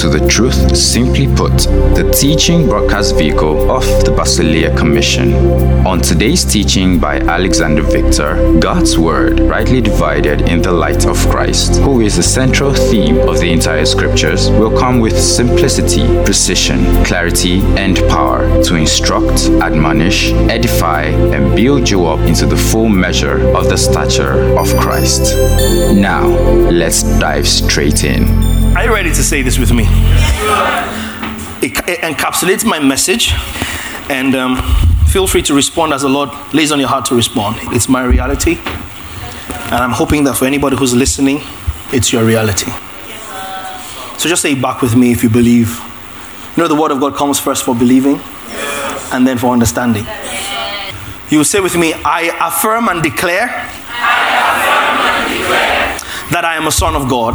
to the truth simply put, the teaching broadcast vehicle of the Basileia Commission. On today's teaching by Alexander Victor, God's Word, rightly divided in the light of Christ, who is the central theme of the entire scriptures, will come with simplicity, precision, clarity, and power to instruct, admonish, edify, and build you up into the full measure of the stature of Christ. Now, let's dive straight in. Are you ready to say this with me? It, it encapsulates my message, and um, feel free to respond as the Lord lays on your heart to respond. It's my reality, and I'm hoping that for anybody who's listening, it's your reality. So just say back with me if you believe. You know, the Word of God comes first for believing and then for understanding. You say with me, I affirm and declare, that I am a son of God.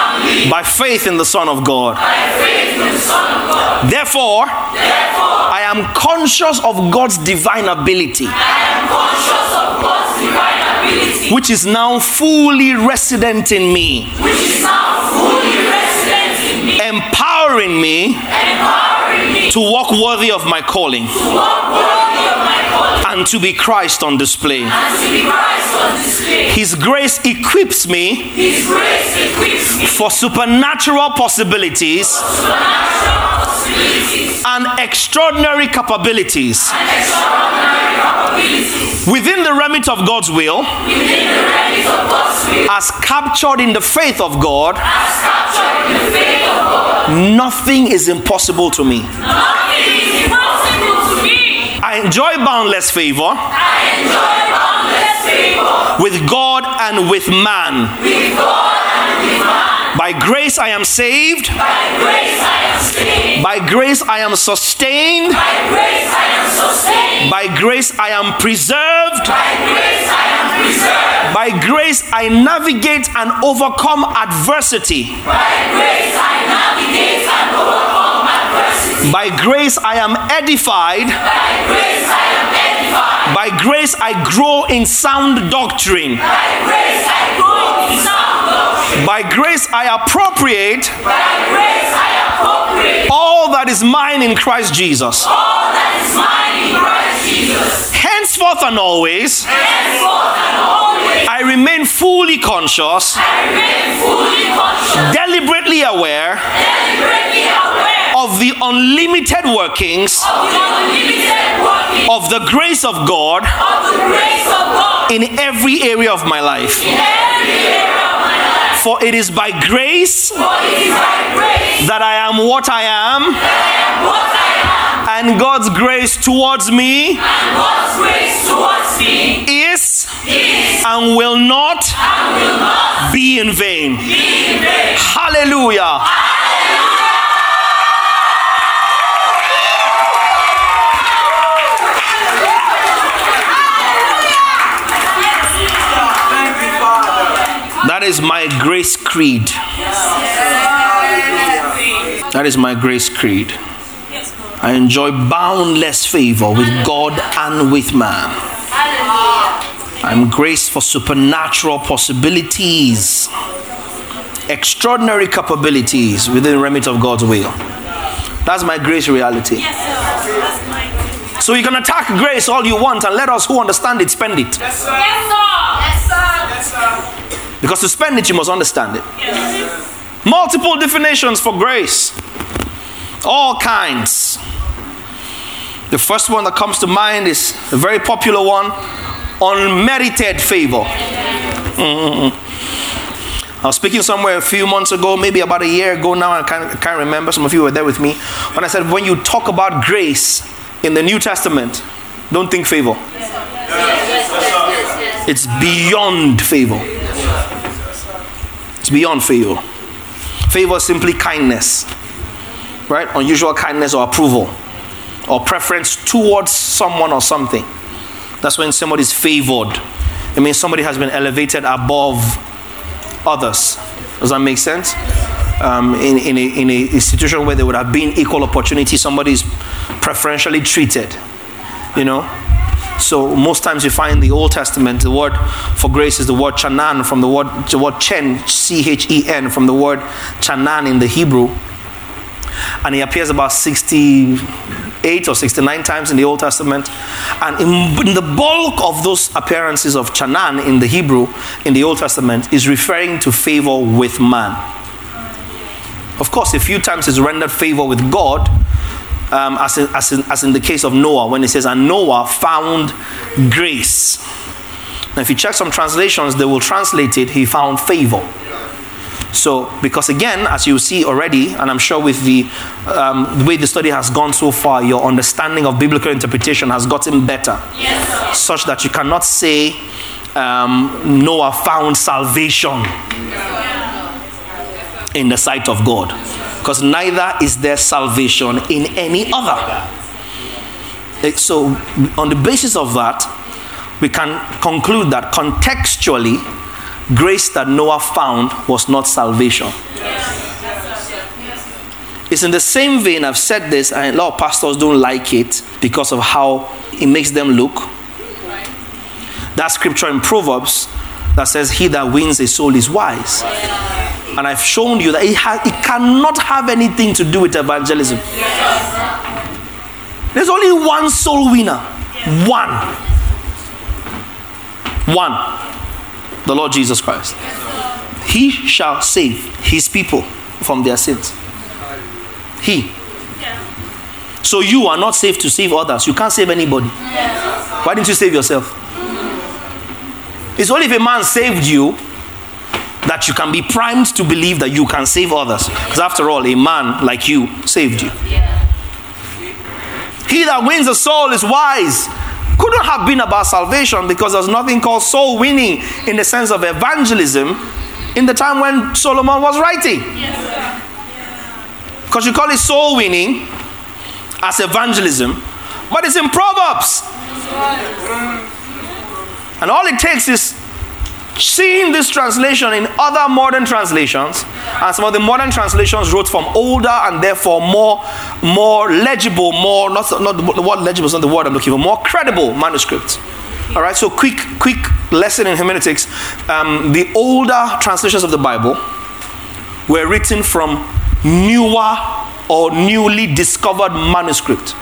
by faith in the Son of God. Therefore, I am conscious of God's divine ability. Which is now fully resident in me. Empowering me, to walk worthy of my calling. And to be Christ on display. His grace equips me grace equips me for supernatural possibilities and extraordinary capabilities within the remit of God's will, as captured in the faith of God, nothing is impossible to me. I enjoy boundless favor I enjoy boundless favor. with God and with man. With God and with man. By grace I am saved. By grace I am saved. By grace I am sustained. By grace I am sustained. By grace I am preserved. By grace I am preserved. By grace I navigate and overcome adversity. By grace I By grace I am edified By grace I grow in sound doctrine. By grace I appropriate By grace I appropriate. all that is mine in Christ Jesus. Henceforth and always, I remain fully conscious, deliberately aware of the unlimited workings of the grace of God in every area of my life. For it is by grace that I am what I am, and God's grace towards me is and will not be in vain. Hallelujah. That is my grace creed. That is my grace creed. I enjoy boundless favor with God and with man. I'm graced for supernatural possibilities, extraordinary capabilities within the remit of God's will. That's my grace reality. So you can attack grace all you want and let us who understand it spend it. Because to spend it, you must understand it. Multiple definitions for grace, all kinds. The first one that comes to mind is a very popular one unmerited favor. Mm-mm. I was speaking somewhere a few months ago, maybe about a year ago now, I can't, I can't remember. Some of you were there with me. When I said, when you talk about grace, in the New Testament, don't think favor. It's beyond favor. It's beyond favor. Favor is simply kindness, right? Unusual kindness or approval or preference towards someone or something. That's when somebody is favored. It means somebody has been elevated above others. Does that make sense? Um, in, in, a, in a institution where there would have been equal opportunity, somebody is preferentially treated. You know? So most times you find in the Old Testament the word for grace is the word chanan from the word the word chen, C H E N from the word chanan in the Hebrew. And he appears about 68 or 69 times in the Old Testament. And in, in the bulk of those appearances of chanan in the Hebrew in the Old Testament is referring to favor with man. Of course, a few times it's rendered favor with God, um, as, in, as, in, as in the case of Noah, when it says, and Noah found grace. Now, if you check some translations, they will translate it, he found favor. So, because again, as you see already, and I'm sure with the, um, the way the study has gone so far, your understanding of biblical interpretation has gotten better. Yes, such that you cannot say um, Noah found salvation in the sight of God because neither is there salvation in any other. Eh, so, on the basis of that, we can conclude that contextually, grace that Noah found was not salvation. It's in the same vein, I've said this, and a lot of pastors don't like it because of how it makes them look. That scripture in Proverbs that says, He that wins a soul is wise. And I've shown you that it, ha- it cannot have anything to do with evangelism. There's only one soul winner. One. One. The Lord Jesus Christ. He shall save his people from their sins. He. So you are not safe to save others. You can't save anybody. Why didn't you save yourself? It's only if a man saved you that you can be primed to believe that you can save others. Because after all, a man like you saved you. He that wins a soul is wise. Couldn't have been about salvation because there's nothing called soul winning in the sense of evangelism in the time when Solomon was writing. Because you call it soul winning as evangelism, but it's in Proverbs. And all it takes is seeing this translation in other modern translations, and some of the modern translations wrote from older and therefore more, more legible, more not not the word legible is not the word I'm looking for, more credible manuscripts. All right, so quick, quick lesson in hermeneutics. Um, the older translations of the Bible were written from newer or newly discovered manuscript.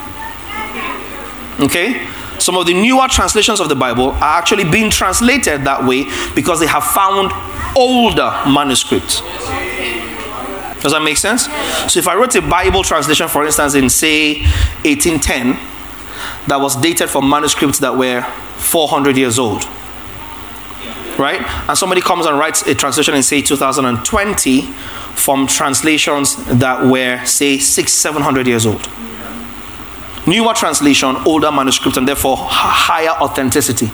Okay, some of the newer translations of the Bible are actually being translated that way because they have found older manuscripts. Does that make sense? So if I wrote a Bible translation, for instance, in say 1810, that was dated from manuscripts that were 400 years old, right? And somebody comes and writes a translation in say 2020 from translations that were say six, 700 years old newer translation, older manuscript, and therefore higher authenticity.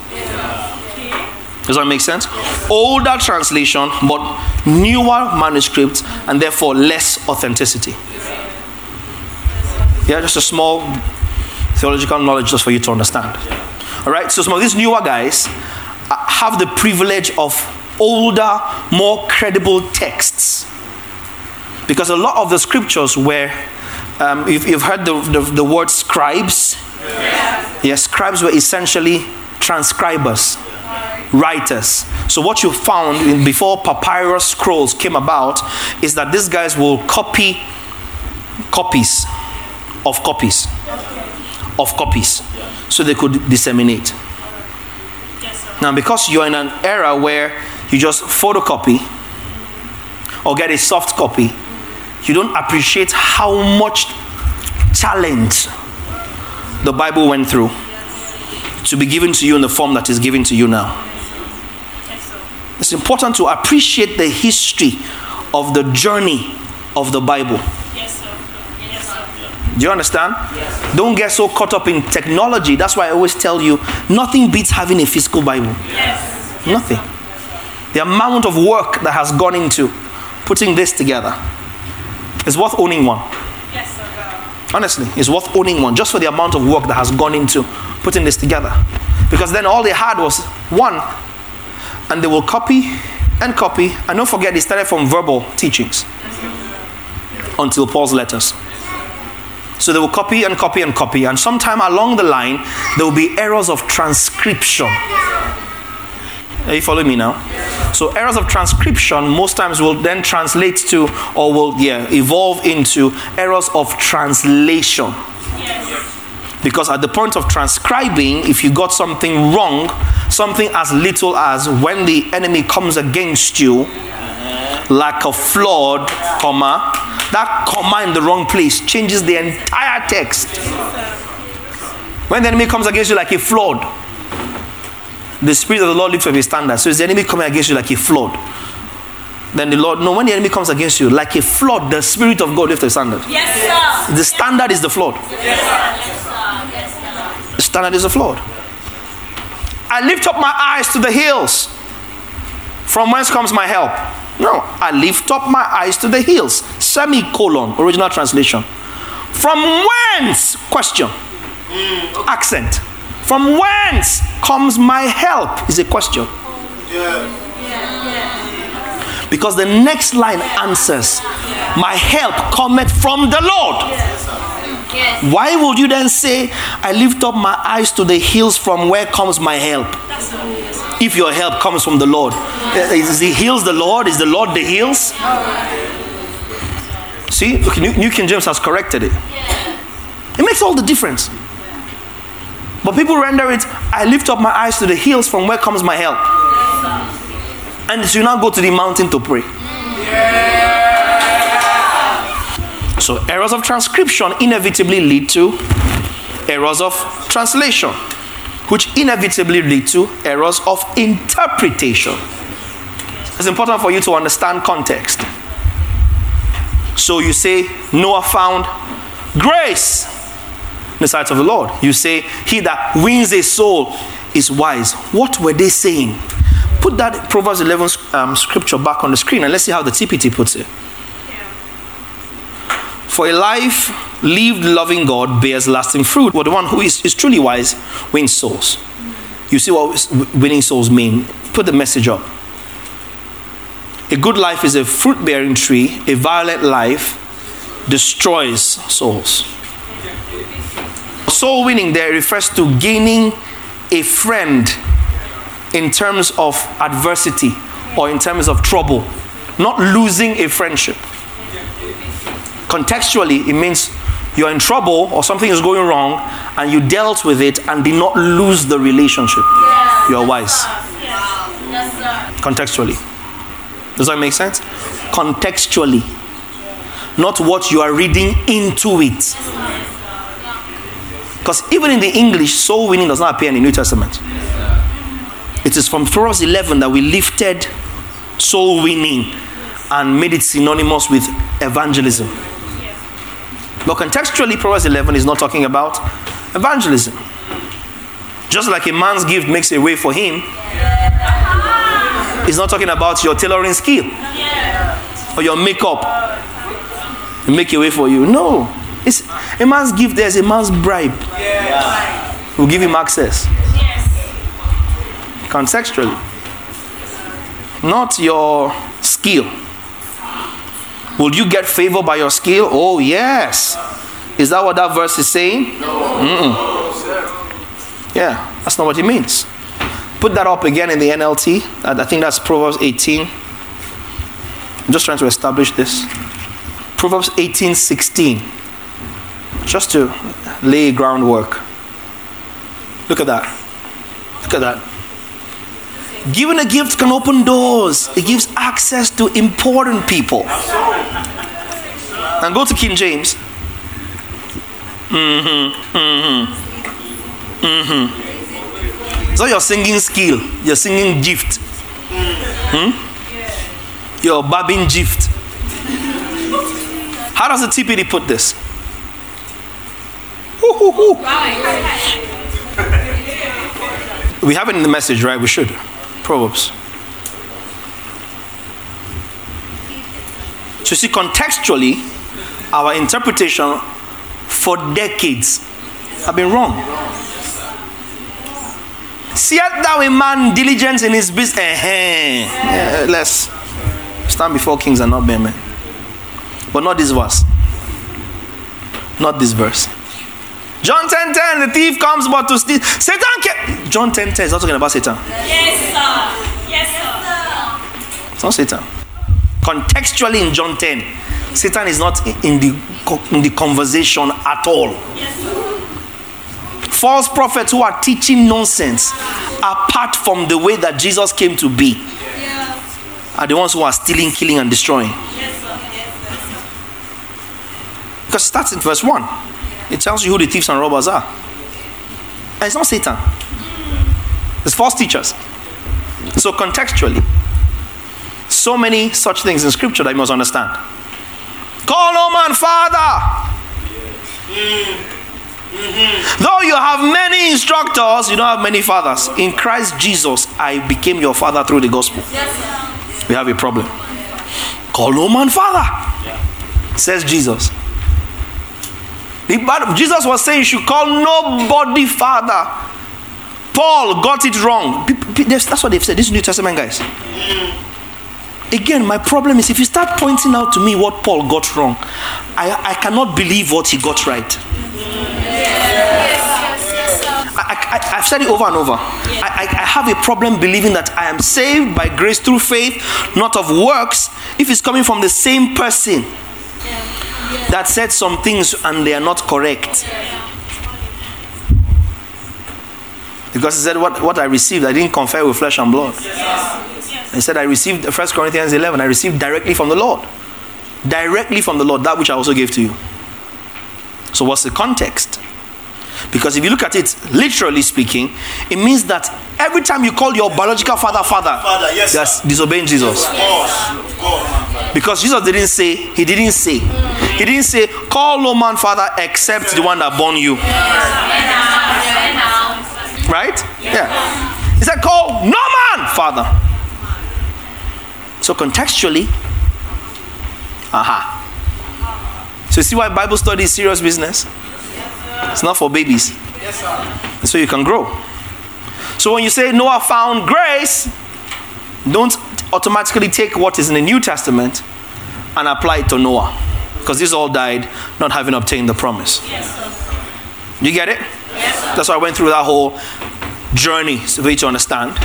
Does that make sense? Older translation, but newer manuscript, and therefore less authenticity. Yeah, just a small theological knowledge just for you to understand. All right, so some of these newer guys uh, have the privilege of older, more credible texts. Because a lot of the scriptures were um, you've, you've, heard the, the, the word scribes. Yes. yes, scribes were essentially transcribers, writers. So, what you found in, before papyrus scrolls came about is that these guys will copy copies of copies of copies so they could disseminate. Now, because you're in an era where you just photocopy or get a soft copy, you don't appreciate how much challenge the Bible went through to be given to you in the form that is given to you now. It's important to appreciate the history of the journey of the Bible. Do you understand? Yes. Don't get so caught up in technology. That's why I always tell you nothing beats having a physical Bible. Nothing. The amount of work that has gone into putting this together is worth owning one. Yes, sir. Honestly, it's worth owning one just for the amount of work that has gone into putting this together. Because then all they had was one, and they will copy and copy. And don't forget, they started from verbal teachings until Paul's letters. So they will copy and copy and copy, and sometime along the line, there will be errors of transcription. Are you following me now? So errors of transcription most times will then translate to, or will yeah evolve into errors of translation. Because at the point of transcribing, if you got something wrong, something as little as when the enemy comes against you, like a flawed comma, that comma in the wrong place changes the entire text. When the enemy comes against you like a flood, the spirit of the Lord lifts up his standard. So is the enemy coming against you like a flood? Then the Lord, no, when the enemy comes against you like a flood, the spirit of God lifts the standard. Yes, sir. The standard is the flood. Yes, sir. Yes, sir. The standard is the flood. I lift up my eyes to the hills. From whence comes my help? No, I lift up my eyes to the hills. Semicolon, original translation. From whence? Question. Mm. Accent. From whence comes my help? Is a question. Because the next line answers, My help cometh from the Lord. Why would you then say, I lift up my eyes to the hills from where comes my help? If your help comes from the Lord. Eh, is the hills the Lord? Is the Lord the hills? See, New King James has corrected it. It makes all the difference. But people render it, I lift up my eyes to the hills from where comes my help. And you now go to the mountain to pray. So errors of transcription inevitably lead to errors of translation, which inevitably lead to errors of interpretation. It's important for you to understand context. So you say Noah found grace in the sight of the Lord. You say, He that wins a soul is wise. What were they saying? Put that Proverbs 11 um, scripture back on the screen and let's see how the TPT puts it. For a life lived loving God bears lasting fruit. Well, the one who is, is truly wise wins souls. You see what winning souls mean? Put the message up. A good life is a fruit bearing tree, a violent life destroys souls soul winning there refers to gaining a friend in terms of adversity or in terms of trouble, not losing a friendship. Contextually, it means you're in trouble or something is going wrong and you dealt with it and did not lose the relationship. Yes. You're wise. Yes. Contextually. Does that make sense? Contextually. Not what you are reading into it. Because even in the English, soul winning does not appear in the New Testament. It is from Proverbs 11 that we lifted soul winning and made it synonymous with evangelism. But contextually, Proverbs 11 is not talking about evangelism. Just like a man's gift makes a way for him, it's not talking about your tailoring skill or your makeup make a way for you. No. It's a man's gift, there's a man's bribe. We'll give him access. Yes. Contextually. Not your skill. Will you get favor by your skill? Oh, yes. Is that what that verse is saying? No. Yeah, that's not what it means. Put that up again in the NLT. I think that's Proverbs 18. I'm just trying to establish this. Proverbs 18 16 just to lay groundwork. Look at that. Look at that. Giving a gift can open doors, it gives access to important people. And go to King James. Mm-hmm. Mm-hmm. Mm-hmm. So your singing skill, your singing gift. Hmm? Your babbing gift. How does the TPT put this? We have it in the message, right? We should. Proverbs. So, see, contextually, our interpretation for decades have been wrong. Seest thou a man diligent in his business? Uh-huh. let's stand before kings and not be men. But not this verse. Not this verse. John 10 10, the thief comes but to steal. Satan can John 10 10 is not talking about Satan. Yes, sir. Yes, sir. It's not Satan. Contextually in John 10, Satan is not in the, in the conversation at all. False prophets who are teaching nonsense apart from the way that Jesus came to be are the ones who are stealing, killing, and destroying. Because it starts in verse 1. It tells you who the thieves and robbers are. And it's not Satan, it's false teachers. So, contextually, so many such things in scripture that you must understand. Call no man father. Though you have many instructors, you don't have many fathers. In Christ Jesus, I became your father through the gospel. Yes, we have a problem. Call no man father, says Jesus. Jesus was saying you should call nobody father. Paul got it wrong. That's what they've said. This New Testament guys. Again, my problem is if you start pointing out to me what Paul got wrong, I, I cannot believe what he got right. I, have said it over and over. I, I, have a problem believing that I am saved by grace through faith, not of works, if it's coming from the same person that said some things and they are not correct. Because he said, What, what I received, I didn't confer with flesh and blood. He said, I received, 1 Corinthians 11, I received directly from the Lord. Directly from the Lord, that which I also gave to you. So, what's the context? Because if you look at it, literally speaking, it means that every time you call your biological father father, father yes, that's disobeying Jesus. Of course. Because Jesus didn't say, he didn't say, he didn't say, call no man father except the one that born you. Right? Yeah. He said, call no man father. So contextually, aha. So you see why Bible study is serious business? It's not for babies. Yes, sir. so you can grow. So when you say Noah found grace, don't automatically take what is in the New Testament and apply it to Noah. Because this all died not having obtained the promise. Yes, you get it? Yes, That's why I went through that whole journey for you to understand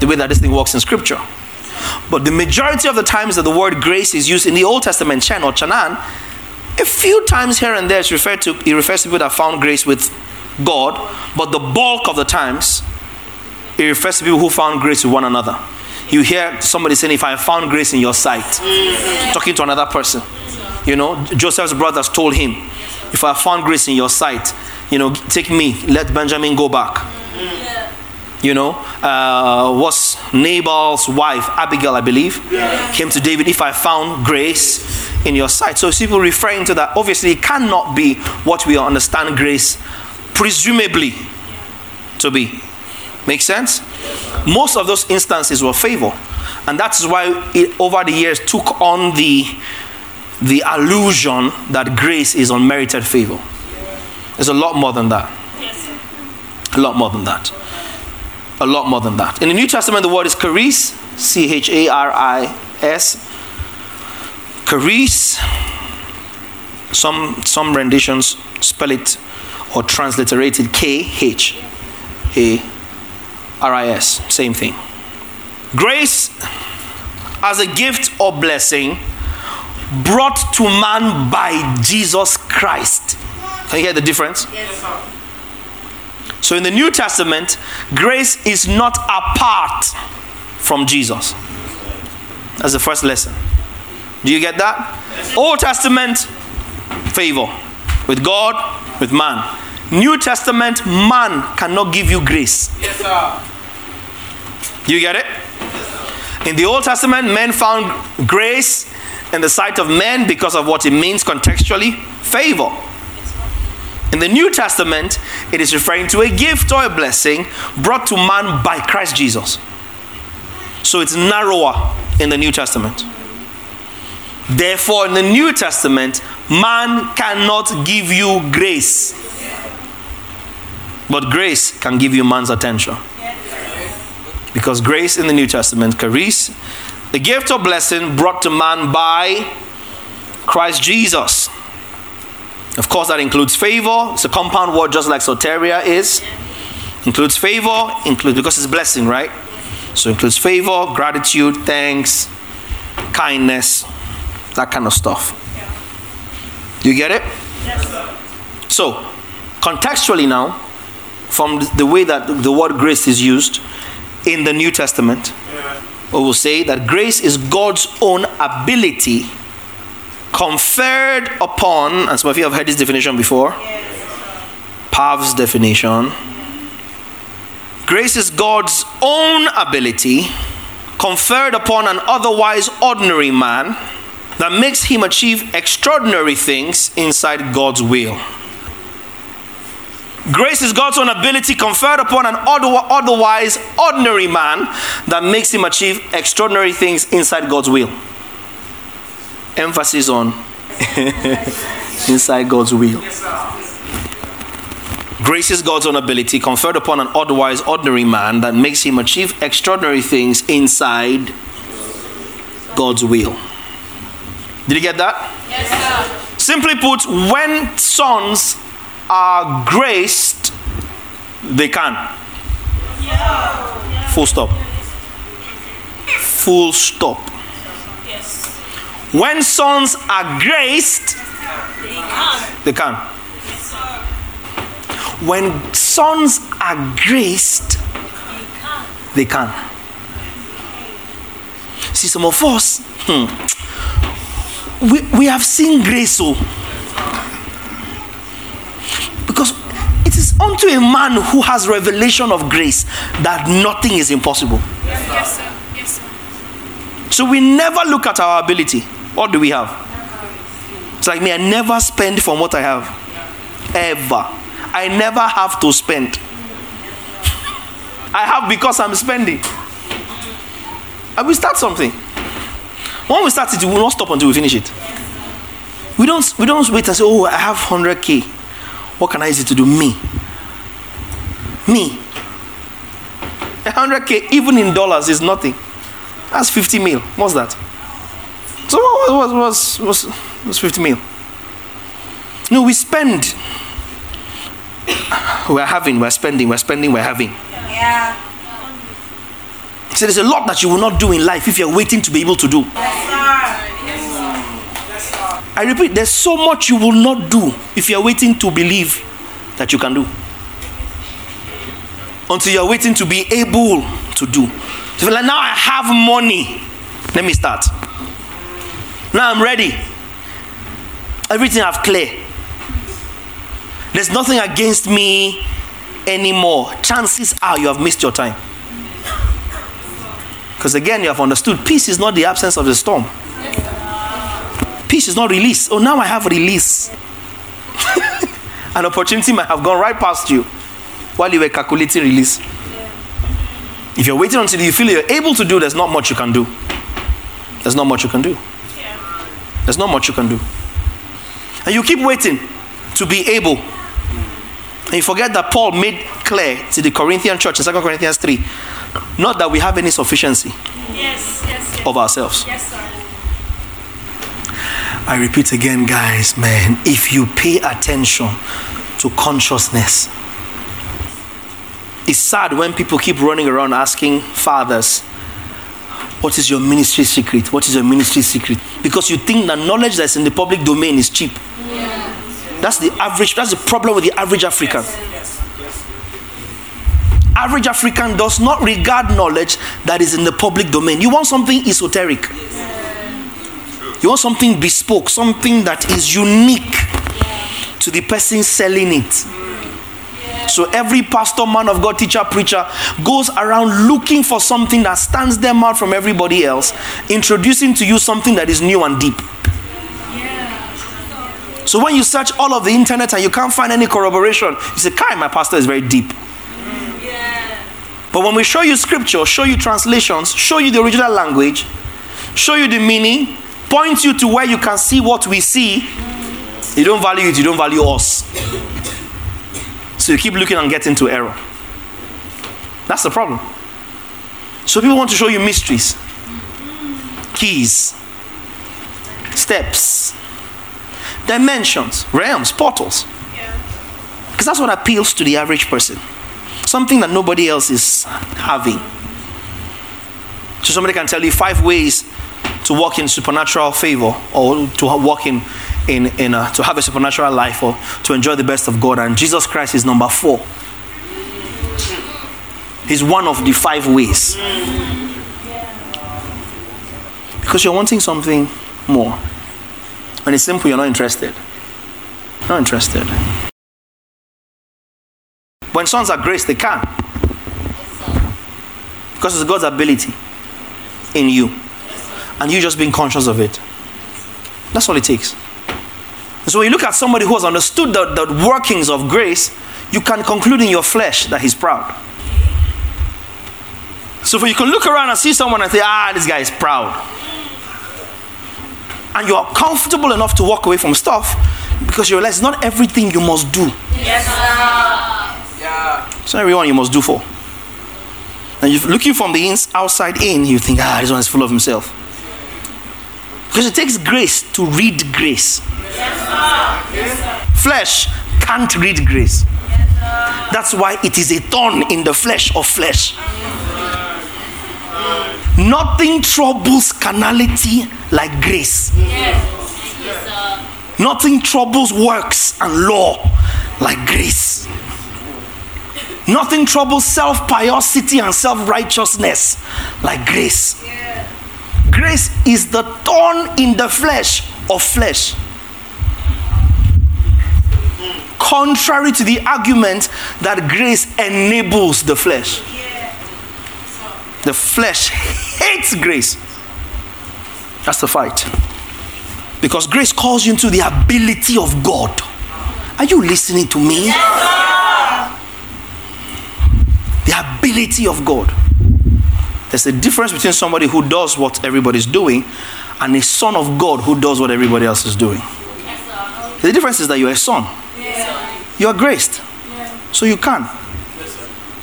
the way that this thing works in scripture. But the majority of the times that the word grace is used in the Old Testament, Chen or Chanan, a few times here and there, it's referred to, it refers to people that found grace with God, but the bulk of the times, it refers to people who found grace with one another. You hear somebody saying, If I found grace in your sight, talking to another person. You know, Joseph's brothers told him, If I found grace in your sight, you know, take me, let Benjamin go back. You know, uh, was Nabal's wife, Abigail, I believe, came to David, If I found grace in your sight. So people referring to that. Obviously, it cannot be what we understand grace presumably to be. Make sense? Most of those instances were favor. And that's why it over the years took on the the illusion that grace is unmerited favor. There's a lot more than that. A lot more than that. A lot more than that. In the New Testament, the word is charis, C H A R I S. Charis. Some some renditions spell it or transliterate it K H A R I S. Same thing. Grace as a gift or blessing brought to man by Jesus Christ. Can you hear the difference? Yes. So in the New Testament, grace is not apart from Jesus. That's the first lesson. Do you get that? Old Testament, favor with God, with man. New Testament, man cannot give you grace. Yes, sir. Do you get it? In the Old Testament, men found grace in the sight of men because of what it means contextually favor. In the New Testament, it is referring to a gift or a blessing brought to man by Christ Jesus. So it's narrower in the New Testament. Therefore, in the New Testament, man cannot give you grace. But grace can give you man's attention. Because grace in the New Testament, charis, the gift or blessing brought to man by Christ Jesus. Of course, that includes favor. It's a compound word, just like soteria is. Includes favor, includes because it's blessing, right? So includes favor, gratitude, thanks, kindness, that kind of stuff. You get it? Yes, sir. So, contextually now, from the way that the word grace is used in the New Testament, we will say that grace is God's own ability conferred upon, and some of you have heard this definition before, Pav's definition. Grace is God's own ability conferred upon an otherwise ordinary man that makes him achieve extraordinary things inside God's will. Grace is God's own ability conferred upon an otherwise ordinary man that makes him achieve extraordinary things inside God's will. Emphasis on inside God's will. Grace is God's own ability conferred upon an otherwise ordinary man that makes him achieve extraordinary things inside God's will. Did you get that? yes, sir. Simply put, when sons are graced, they can. Full stop. Full stop. Yes. When sons are graced, They can. they. When sons are graced, They can. See, some of us, hmm, we, we have seen grace, so because it is unto a man who has revelation of grace that nothing is impossible. Yes, sir. Yes, sir. So we never look at our ability. What do we have? It's like me, I never spend from what I have. Ever. I never have to spend. I have because I'm spending. And we start something. When we start it, we will not stop until we finish it. We don't we don't wait and say, oh, I have 100k. What can I use it to do? Me. Me. 100k, even in dollars, is nothing. That's 50 mil. What's that? So what was was was was 50 mil? No, we spend. We're having, we're spending, we're spending, we're having. Yeah. So there's a lot that you will not do in life if you're waiting to be able to do. I repeat, there's so much you will not do if you're waiting to believe that you can do. Until you're waiting to be able to do. So like, now I have money. Let me start. Now I'm ready. Everything I've clear. There's nothing against me anymore. Chances are you have missed your time. Because again, you have understood peace is not the absence of the storm. Peace is not release. Oh, now I have release. An opportunity might have gone right past you while you were calculating release. If you're waiting until you feel you're able to do, there's not much you can do. There's not much you can do. There's not much you can do. And you keep waiting to be able. And you forget that Paul made clear to the Corinthian church in 2 Corinthians 3 not that we have any sufficiency Yes, yes, yes. of ourselves. Yes, sir. I repeat again, guys, man, if you pay attention to consciousness, it's sad when people keep running around asking fathers, What is your ministry secret? What is your ministry secret? Because you think that knowledge that's in the public domain is cheap. That's the average, that's the problem with the average African. Average African does not regard knowledge that is in the public domain. You want something esoteric. You want something bespoke, something that is unique to the person selling it. So every pastor, man of God, teacher, preacher goes around looking for something that stands them out from everybody else, introducing to you something that is new and deep. So when you search all of the internet and you can't find any corroboration, you say, Kai, my pastor is very deep. But when we show you scripture, show you translations, show you the original language, show you the meaning, point you to where you can see what we see, you don't value it, you don't value us. So you keep looking and get into error. That's the problem. So people want to show you mysteries, keys, steps, dimensions, realms, portals. Because that's what appeals to the average person. Something that nobody else is having. So somebody can tell you five ways to walk in supernatural favor or to walk in, in, in a, to have a supernatural life or to enjoy the best of God. And Jesus Christ is number four. He's one of the five ways. Because you're wanting something more. When it's simple, you're not interested. Not interested. When sons are grace, they can. Because it's God's ability in you. And you just being conscious of it. That's all it takes. And so when you look at somebody who has understood the, the workings of grace, you can conclude in your flesh that he's proud. So if you can look around and see someone and say, ah, this guy is proud. And you are comfortable enough to walk away from stuff because you realize not everything you must do. Yes, sir. Yeah. It's not everyone you must do for. And you're looking from the ins, outside in, you think, ah, this one is full of himself. Because it takes grace to read grace. Flesh can't read grace. That's why it is a thorn in the flesh of flesh. Nothing troubles carnality like grace. Nothing troubles works and law like grace. Nothing troubles self piosity and self righteousness like grace. Grace is the thorn in the flesh of flesh. Contrary to the argument that grace enables the flesh. The flesh hates grace. That's the fight. Because grace calls you into the ability of God. Are you listening to me? the ability of God. There's a difference between somebody who does what everybody's doing and a son of God who does what everybody else is doing. The difference is that you're a son. You are graced. So you can.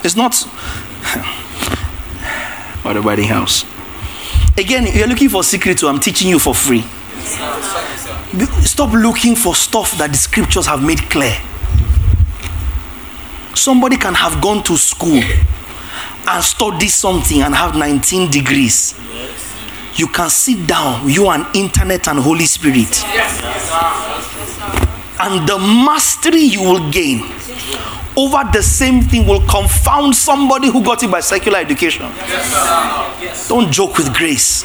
It's not or the wedding house. Again, you're looking for secret, so I'm teaching you for free. Stop looking for stuff that the scriptures have made clear. Somebody can have gone to school and study something and have 19 degrees. You can sit down, you and internet and Holy Spirit. And the mastery you will gain over the same thing will confound somebody who got it by secular education. Don't joke with grace.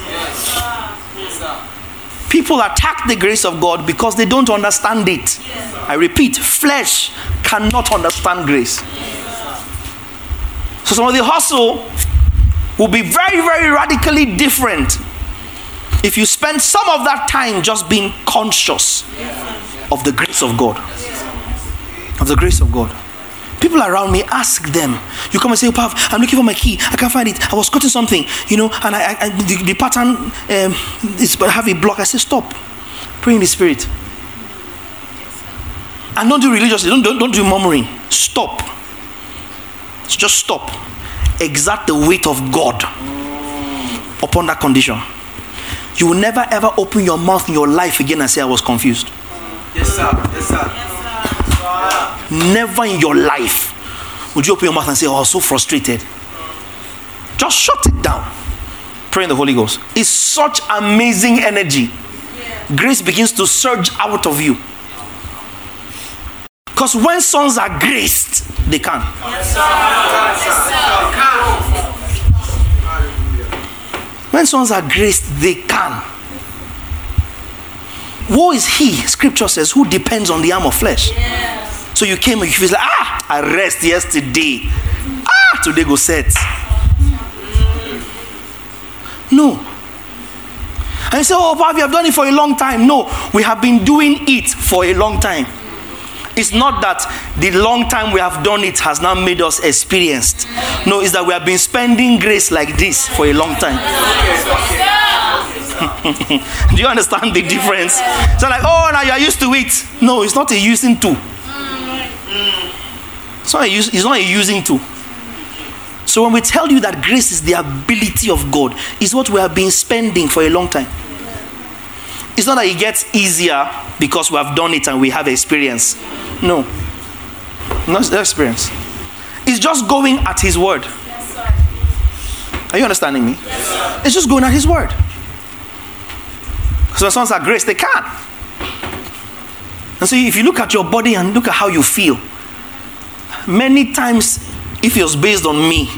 People attack the grace of God because they don't understand it. I repeat, flesh cannot understand grace. So some of the hustle will be very, very radically different if you spend some of that time just being conscious of the grace of God. Of the grace of God. People around me ask them. You come and say, oh, Pav, I'm looking for my key. I can't find it. I was cutting something, you know, and I, I the, the, pattern um, is have a block. I say, stop. Pray in the spirit. And don't do religiously. Don't, don't, don't do murmuring. Stop. Just stop. Exert the weight of God upon that condition. You will never ever open your mouth in your life again and say, I was confused. Yes, sir. Yes, sir. Yes, sir. Never in your life would you open your mouth and say, Oh, I was so frustrated. Just shut it down. Pray in the Holy Ghost. It's such amazing energy. Grace begins to surge out of you. Because when sons are graced, they can. When sons are graced, they can. Woe is he, scripture says, who depends on the arm of flesh. So you came and you feel like, ah, I rest yesterday. Ah, today go set. No. And you say, Oh, Bob, you have done it for a long time. No, we have been doing it for a long time. It's not that the long time we have done it has now made us experienced. No, it's that we have been spending grace like this for a long time. Do you understand the difference? So, like, oh, now you're used to it. No, it's not a using to. It's not a, use, it's not a using to. So when we tell you that grace is the ability of God, it's what we have been spending for a long time. It's not that it gets easier because we have done it and we have experience. No. Not experience. It's just going at His word. Yes, are you understanding me? Yes, it's just going at His word. So when someone grace, they can. And so if you look at your body and look at how you feel, many times, if it was based on me,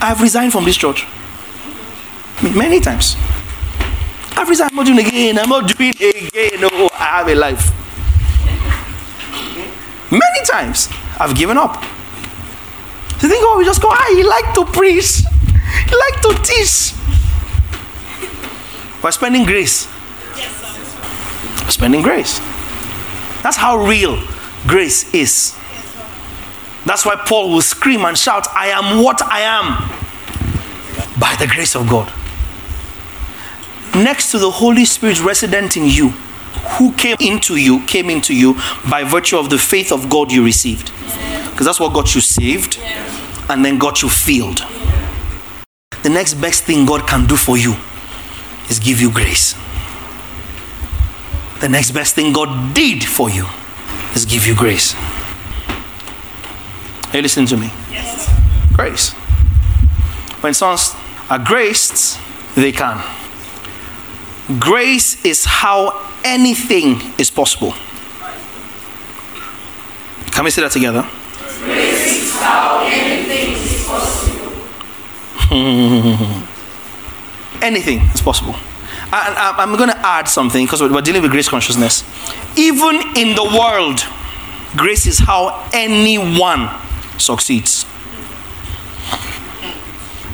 I've resigned from this church. Many times. I've resigned. I'm not doing again. I'm not doing again. Oh, I have a life. Many times I've given up. You think, oh, we just go, ah, he like to preach, he like to teach. We're spending grace. Yes, spending grace. That's how real grace is. That's why Paul will scream and shout, I am what I am by the grace of God. Next to the Holy Spirit resident in you, who came into you, came into you by virtue of the faith of God you received. Because that's what got you saved and then got you filled. The next best thing God can do for you is give you grace. The next best thing God did for you is give you grace. Are you listening to me? Yes. Grace. When sons are graced, they can. Grace is how anything is possible. Can we say that together? Grace is how anything is possible. anything is possible. Um, I, am going to add something because we're dealing with grace consciousness. Even in the world, grace is how anyone succeeds.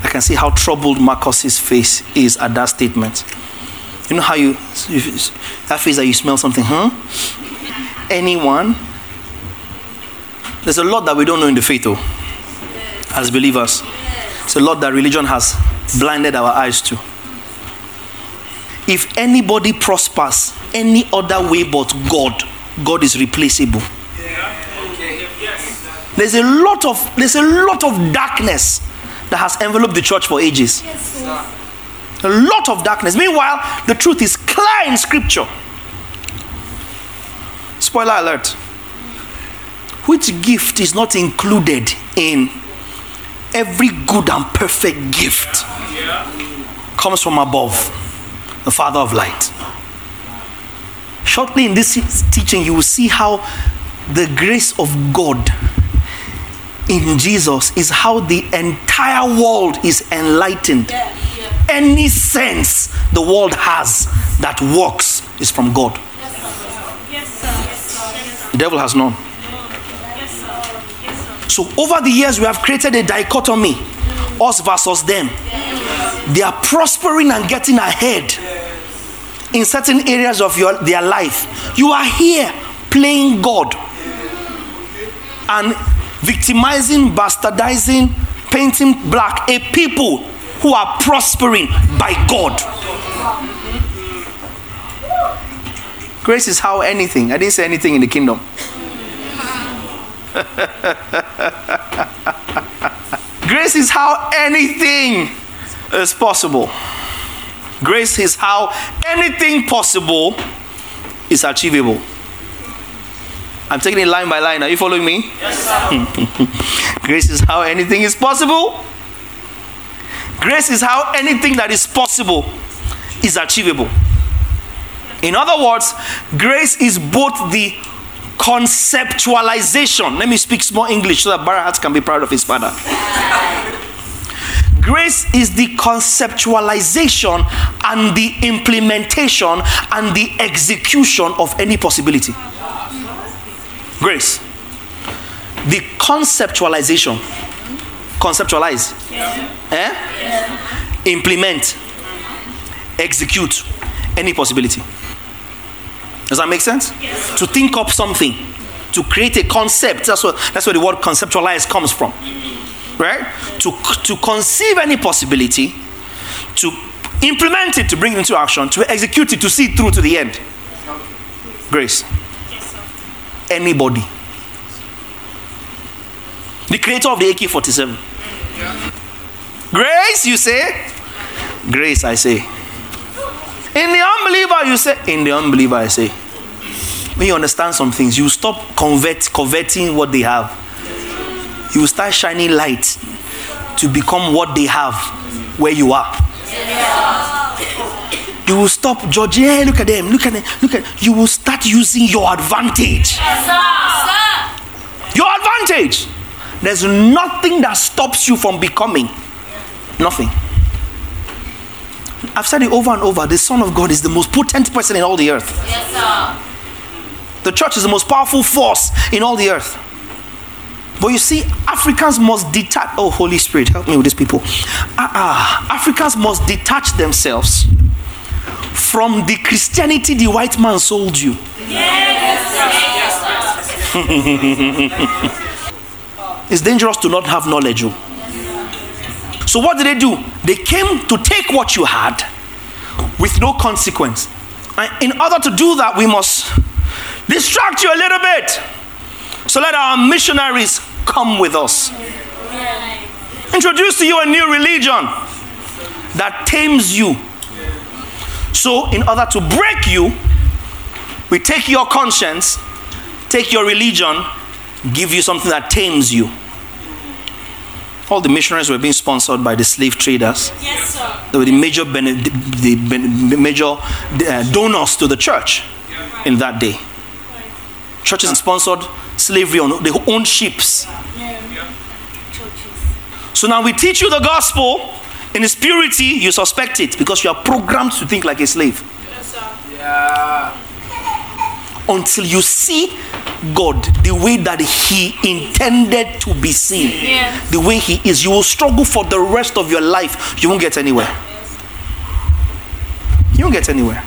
I can see how troubled Marcus's face is at that statement. You know how you, that face that you smell something, huh? Anyone? There's a lot that we don't know in the faith, though, as believers. It's a lot that religion has blinded our eyes to. If anybody prospers any other way but God, God is replaceable. There's a lot of there's a lot of darkness that has enveloped the church for ages. A lot of darkness. Meanwhile, the truth is clear in scripture. Spoiler alert. Which gift is not included in every good and perfect gift comes from above, the Father of light. Shortly in this teaching, you will see how the grace of God in Jesus is how the entire world is enlightened. Yeah. Any sense the world has that works is from God. The devil has none. So, over the years, we have created a dichotomy us versus them. They are prospering and getting ahead in certain areas of your, their life. You are here playing God and victimizing, bastardizing, painting black a people who are prospering by God. Grace is how anything, I didn't say anything in the kingdom. Grace is how anything is possible. Grace is how anything possible is achievable. I'm taking it line by line. Are you following me? Yes, sir. Grace is how anything is possible. Grace is how anything that is possible is achievable. In other words, grace is both the conceptualization. Let me speak small English so that Barahat can be proud of his father. Grace is the conceptualization and the implementation and the execution of any possibility. Grace. The conceptualization. Conceptualize. Eh? Implement. execute any possibility. Does that make sense? Yes. To think up something, to create a concept. That's what that's where the word conceptualize comes from. Right? To to conceive any possibility, to implement it, to bring it into action, to execute it, to see it through to the end. Grace. Anybody. The creator of the AK 47. Grace, you say? Grace, I say. In the unbeliever, you say. In the unbeliever, I say. When you understand some things, you stop convert, converting what they have. You start shining light to become what they have where you are. You will stop judging. Hey, look at them. Look at them. Look at. You will start using your advantage. Your advantage. There's nothing that stops you from becoming. Nothing. I've said it over and over. The Son of God is the most potent person in all the earth. Yes, sir. The church is the most powerful force in all the earth. But you see, Africans must detach. Oh, Holy Spirit, help me with these people. Uh, uh, Africans must detach themselves from the Christianity the white man sold you. Yes, it's dangerous to not have knowledge. Oh. So, what did they do? They came to take what you had with no consequence. And in order to do that, we must distract you a little bit. So, let our missionaries come with us. Introduce to you a new religion that tames you. So, in order to break you, we take your conscience, take your religion, give you something that tames you. All the missionaries were being sponsored by the slave traders. Yes, sir. They were the major, bene- the, the major uh, donors to the church in that day. Churches sponsored slavery on their own ships. So now we teach you the gospel in its purity, you suspect it because you are programmed to think like a slave. Yes, sir. yeah. Until you see God the way that He intended to be seen, the way He is, you will struggle for the rest of your life. You won't get anywhere. You won't get anywhere.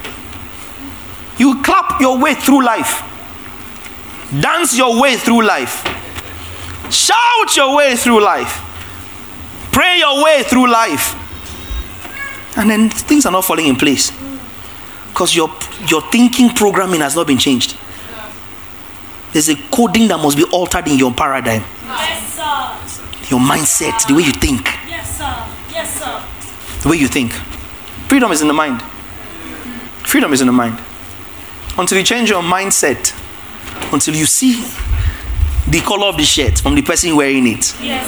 You clap your way through life, dance your way through life, shout your way through life, pray your way through life, and then things are not falling in place because your, your thinking programming has not been changed. There's a coding that must be altered in your paradigm. Yes, sir. Your mindset, the way you think. Yes, sir. Yes, sir. The way you think. Freedom is in the mind. Freedom is in the mind. Until you change your mindset, until you see the color of the shirt from the person wearing it. Yes.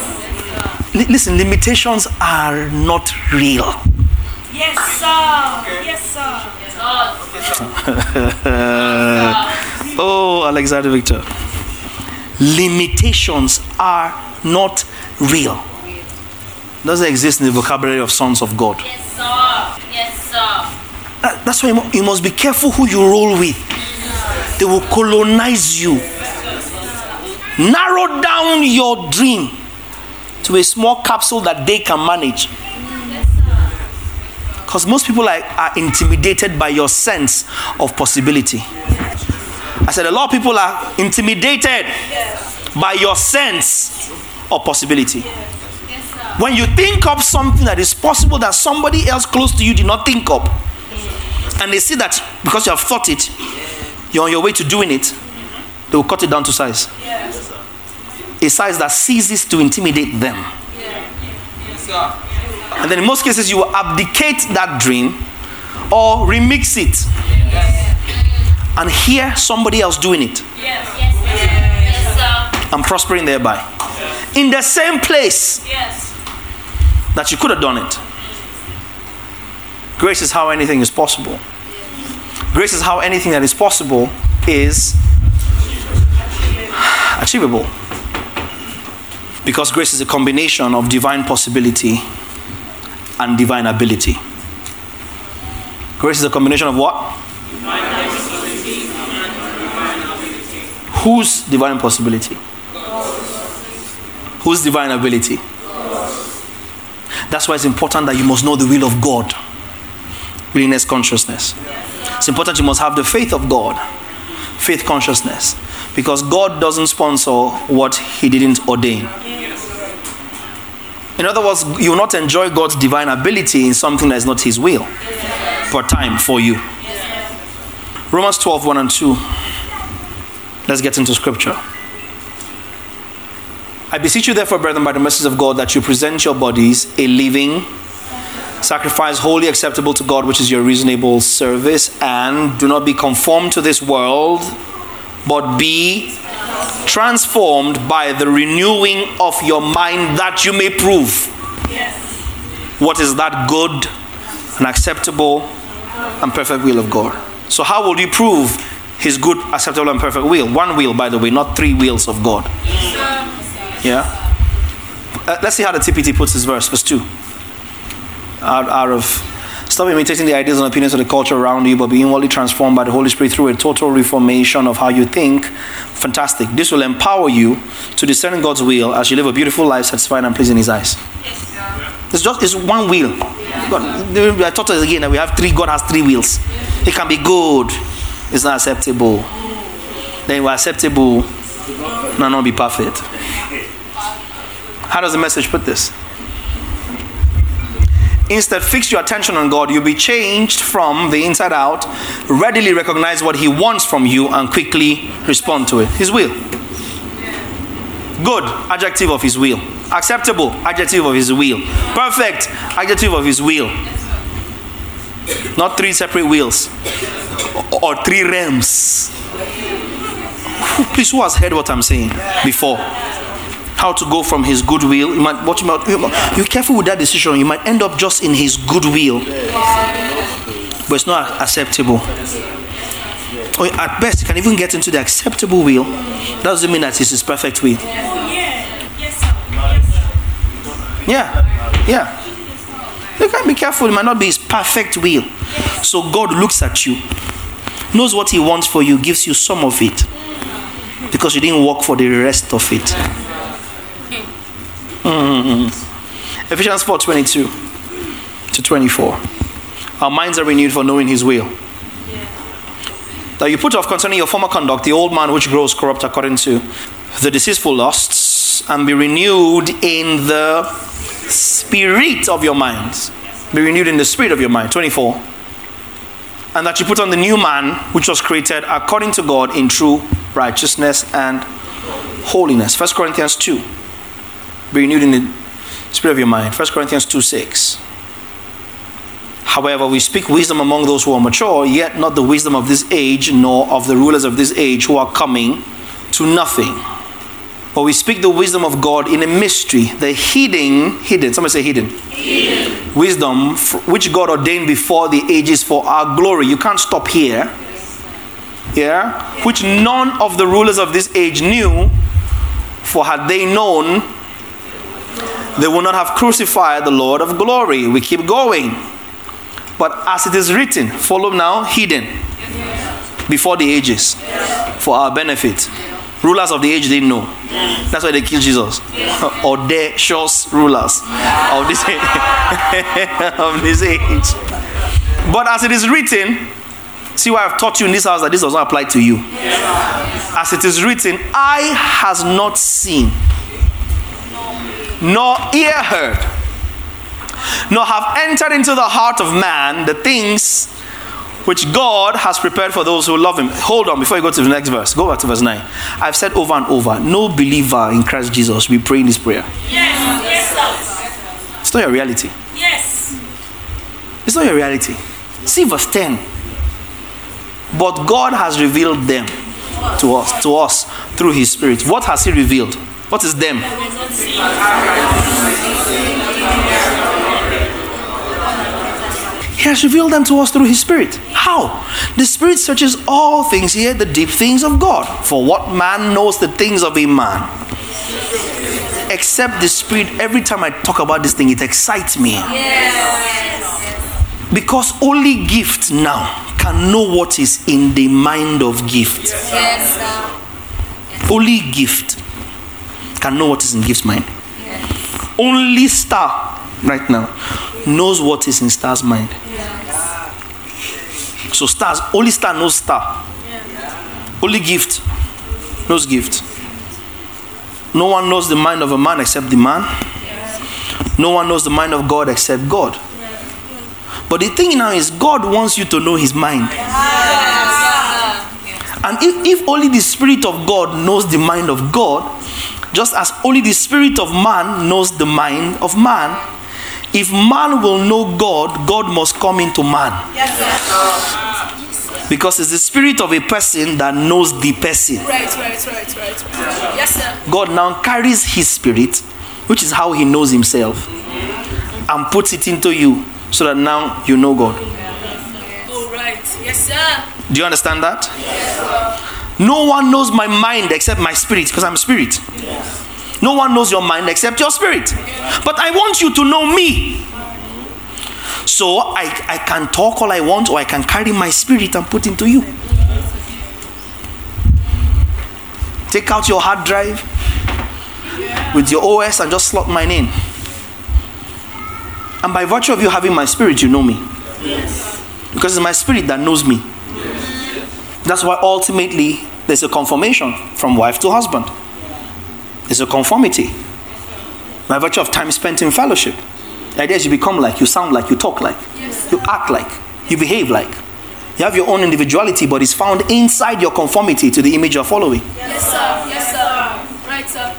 L- listen, limitations are not real. Yes, sir. Yes, sir. Yes, sir. Oh, Alexander Victor. Limitations are not real. Doesn't exist in the vocabulary of sons of God. Yes, sir. Yes, sir. that's why you must be careful who you roll with. They will colonize you. Narrow down your dream to a small capsule that they can manage. Because most people are, are intimidated by your sense of possibility. I said, a lot of people are intimidated by your sense of possibility. When you think of something that is possible that somebody else close to you did not think of, and they see that because you have thought it, you're on your way to doing it, they will cut it down to size. A size that ceases to intimidate them. And then in most cases, you will abdicate that dream or remix it and hear somebody else doing it. Yes. Yes, yes, and prospering thereby. In the same place yes. that you could have done it. Grace is how anything is possible. Grace is how anything that is possible is achievable. Because grace is a combination of divine possibility and divine ability. Grace is a combination of what? Whose divine possibility? Whose divine ability? That's why it's important that you must know the will of God Willingness, consciousness. It's important you must have the faith of God, faith consciousness, because God doesn't sponsor what He didn't ordain. In other words, you will not enjoy God's divine ability in something that is not His will per time for you. Romans 12, 1 and 2. Let's get into scripture. I beseech you, therefore, brethren, by the mercies of God, that you present your bodies a living sacrifice, holy acceptable to God, which is your reasonable service, and do not be conformed to this world, but be transformed by the renewing of your mind, that you may prove what is that good and acceptable and perfect will of God. So, how will you prove His good, acceptable, and perfect will? One will, by the way, not three wills of God. Yeah? Uh, let's see how the TPT puts this verse, verse 2. Out, out of stop imitating the ideas and opinions of the culture around you, but be inwardly transformed by the Holy Spirit through a total reformation of how you think. Fantastic. This will empower you to discern God's will as you live a beautiful life, satisfying and pleasing His eyes. It's just it's one will. God, I taught us again that we have three. God has three wills. It can be good. It's not acceptable. Then we're acceptable. No, not be perfect. How does the message put this? Instead, fix your attention on God. You'll be changed from the inside out. Readily recognize what He wants from you and quickly respond to it. His will. Good, adjective of His will. Acceptable, adjective of His will. Perfect, adjective of His will. Not three separate wheels or three realms. Please, who has heard what I'm saying before? How to go from his goodwill. You might, what you might, you're careful with that decision. You might end up just in his goodwill, but it's not acceptable. Oh, or at best, you can even get into the acceptable will. That doesn't mean that it's his perfect will. Yeah, yeah. You can be careful. It might not be his perfect will. So God looks at you, knows what he wants for you, gives you some of it because you didn't work for the rest of it. Mm-hmm. Ephesians 4 22 to 24. Our minds are renewed for knowing His will. That you put off concerning your former conduct the old man which grows corrupt according to the deceitful lusts, and be renewed in the spirit of your minds. Be renewed in the spirit of your mind. 24. And that you put on the new man which was created according to God in true righteousness and holiness. 1 Corinthians 2 be renewed in the spirit of your mind. 1 Corinthians 2 6. However, we speak wisdom among those who are mature, yet not the wisdom of this age, nor of the rulers of this age who are coming to nothing. But we speak the wisdom of God in a mystery, the hidden, hidden, somebody say hidden. hidden. Wisdom which God ordained before the ages for our glory. You can't stop here. Yeah? Which none of the rulers of this age knew, for had they known, they will not have crucified the Lord of glory. We keep going. But as it is written, follow now, hidden before the ages for our benefit. Rulers of the age didn't know. That's why they killed Jesus. Audacious rulers of this age. of this age. But as it is written, see why I've taught you in this house that this does not apply to you. As it is written, Eye has not seen nor ear heard, nor have entered into the heart of man the things which God has prepared for those who love Him. Hold on before you go to the next verse. Go back to verse 9. I've said over and over no believer in Christ Jesus will pray in this prayer. Yes, yes, It's not your reality. Yes. It's not your reality. See verse 10. But God has revealed them to us, to us through His Spirit. What has He revealed? What is them? He has revealed them to us through His Spirit. How? The Spirit searches all things, yet the deep things of God. For what man knows the things of a man? Except the Spirit, every time I talk about this thing, it excites me. Because only gift now can know what is in the mind of gift. Only gift can know what is in gift's mind. Only star right now knows what is in star's mind. So stars, only star knows star. Only gift knows gift. No one knows the mind of a man except the man. No one knows the mind of God except God. But the thing now is, God wants you to know His mind. And if, if only the Spirit of God knows the mind of God, just as only the Spirit of man knows the mind of man, if man will know God, God must come into man. Because it's the spirit of a person that knows the person. Right, right, right, right. Yes, sir. God now carries his spirit, which is how he knows himself, and puts it into you so that now you know God. All right. Yes, sir. Do you understand that? No one knows my mind except my spirit because I'm a spirit. No one knows your mind except your spirit. But I want you to know me. So I, I can talk all I want or I can carry my spirit and put into you. Take out your hard drive with your OS and just slot mine in. And by virtue of you having my spirit, you know me. Because it's my spirit that knows me. That's why ultimately there's a conformation from wife to husband. There's a conformity by virtue of time spent in fellowship. The idea is you become like, you sound like, you talk like, you act like, you behave like. You have your own individuality, but it's found inside your conformity to the image you're following. Yes, sir. Yes, sir. Right, sir.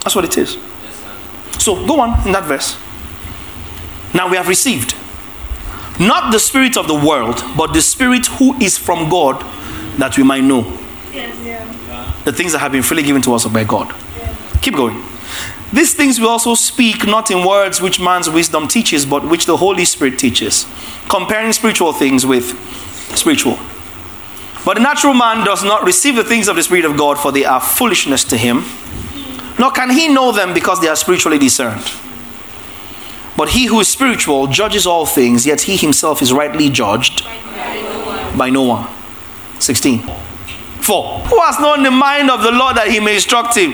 That's what it is. So go on in that verse. Now we have received not the spirit of the world, but the spirit who is from God, that we might know the things that have been freely given to us by God. Keep going. These things we also speak not in words which man's wisdom teaches, but which the Holy Spirit teaches, comparing spiritual things with spiritual. But the natural man does not receive the things of the Spirit of God, for they are foolishness to him, nor can he know them because they are spiritually discerned. But he who is spiritual judges all things, yet he himself is rightly judged by no one. 16. For Who has known the mind of the Lord that he may instruct him?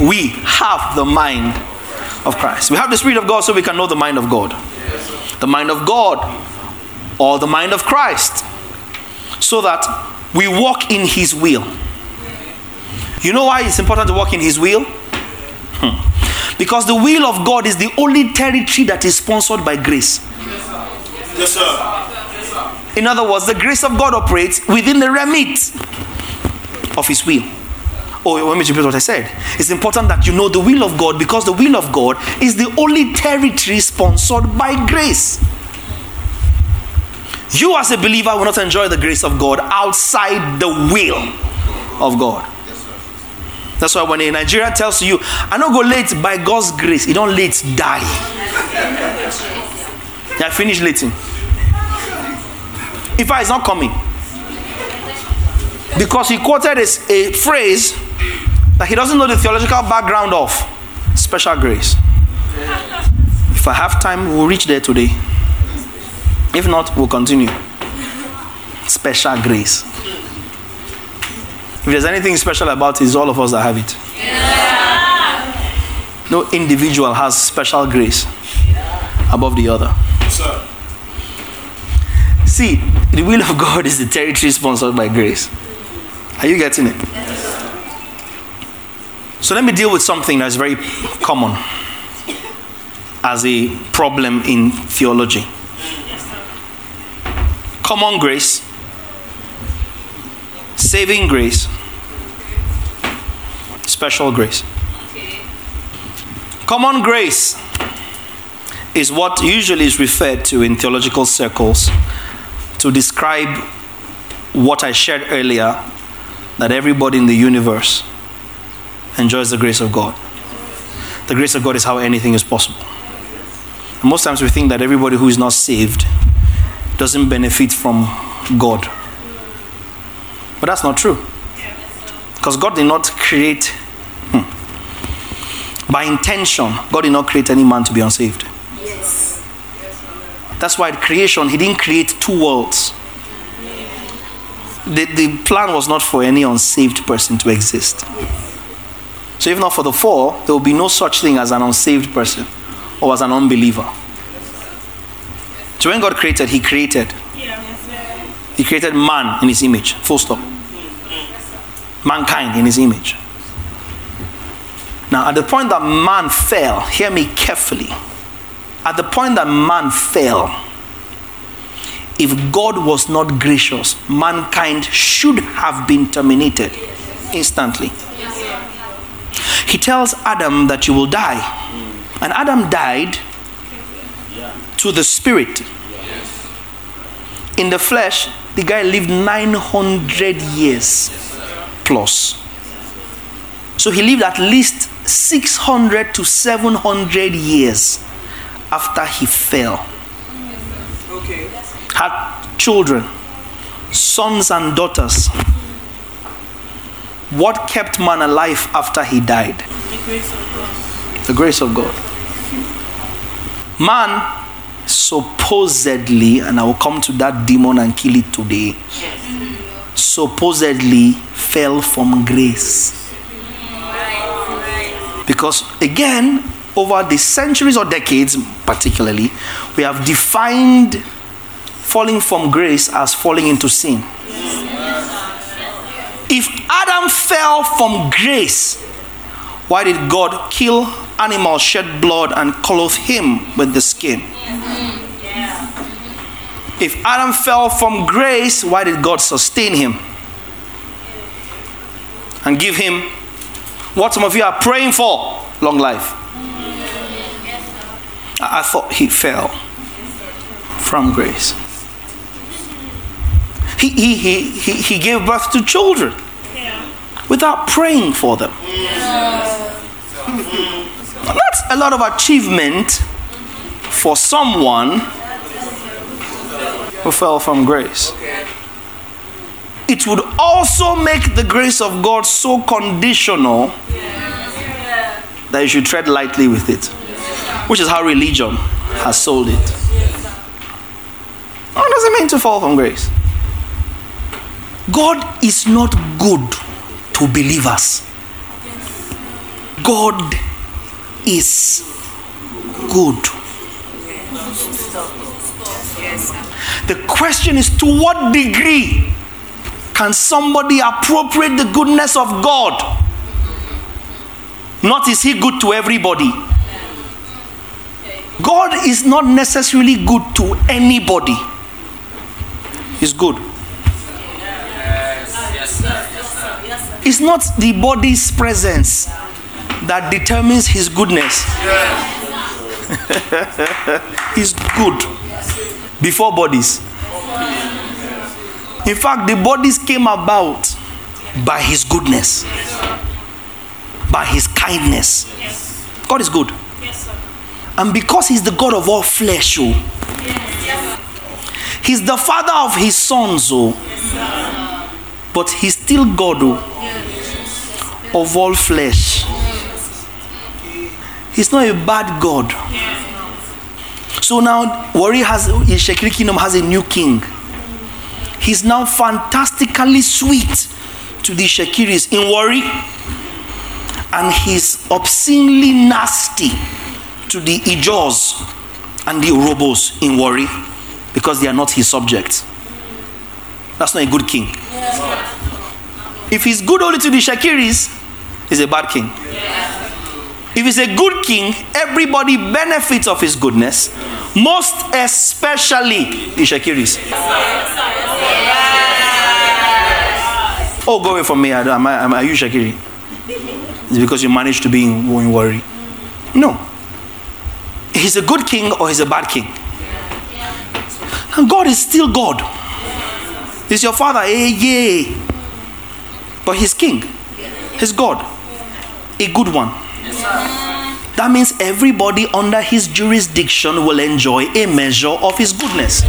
We have the mind of Christ. We have the Spirit of God so we can know the mind of God. The mind of God or the mind of Christ. So that we walk in His will. You know why it's important to walk in His will? Hmm. Because the will of God is the only territory that is sponsored by grace. Yes, sir. Yes, sir. In other words, the grace of God operates within the remit of His will. Oh, let me repeat what I said. It's important that you know the will of God because the will of God is the only territory sponsored by grace. You, as a believer, will not enjoy the grace of God outside the will of God. That's why when a Nigerian tells you, I don't go late by God's grace, you don't late, die. Yeah, finish late. If I is not coming. Because he quoted a, a phrase that he doesn't know the theological background of special grace. If I have time, we'll reach there today. If not, we'll continue. Special grace. If there's anything special about it, it's all of us that have it. No individual has special grace above the other. Yes, sir. See, the will of God is the territory sponsored by grace. Are you getting it? So let me deal with something that's very common as a problem in theology. Common grace, saving grace, special grace. Common grace is what usually is referred to in theological circles to describe what I shared earlier that everybody in the universe enjoys the grace of God. The grace of God is how anything is possible. And most times we think that everybody who is not saved doesn't benefit from God. But that's not true. Because God did not create, hmm, by intention, God did not create any man to be unsaved. Yes. That's why at creation, He didn't create two worlds. The, the plan was not for any unsaved person to exist. So, if not for the fall, there will be no such thing as an unsaved person or as an unbeliever. So when God created, He created. He created man in His image. Full stop. Mankind in His image. Now, at the point that man fell, hear me carefully. At the point that man fell, if God was not gracious, mankind should have been terminated instantly. He tells Adam that you will die. And Adam died to the spirit. In the flesh, the guy lived 900 years plus. So he lived at least 600 to 700 years after he fell. Okay. Had children, sons and daughters. What kept man alive after he died? The grace of God. The grace of God. Man supposedly, and I will come to that demon and kill it today, supposedly fell from grace. Because again, over the centuries or decades, particularly, we have defined falling from grace as falling into sin. If Adam fell from grace, why did God kill animals, shed blood, and clothe him with the skin? If Adam fell from grace, why did God sustain him? And give him what some of you are praying for long life. I thought he fell from grace. He, he, he, he, he gave birth to children without praying for them. That's a lot of achievement for someone who fell from grace. It would also make the grace of God so conditional that you should tread lightly with it, which is how religion has sold it. What does it mean to fall from grace? God is not good to believers. God is good. The question is to what degree can somebody appropriate the goodness of God? Not is he good to everybody. God is not necessarily good to anybody. He's good. It's not the body's presence that determines his goodness. He's good before bodies. In fact, the bodies came about by his goodness, by his kindness. God is good. And because he's the God of all flesh, oh, he's the father of his sons, oh, but he's still God oh, of all flesh. He's not a bad God. So now Warri has in Shekiri Kingdom has a new king. He's now fantastically sweet to the Shekiris in Warri. And he's obscenely nasty to the Ijaws and the Urhobos in Warri because they are not his subjects. That's not a good king. If he's good only to the Shakiris, he's a bad king. If he's a good king, everybody benefits of his goodness, most especially the Shakiris. Oh, go away from me. I am, I, am I you Shakiri? It's because you managed to be in, in Warri. No. He's a good king or he's a bad king. And God is still God. He's your father, eh, yay. But he's king. He's God. A good one. That means everybody under his jurisdiction will enjoy a measure of his goodness.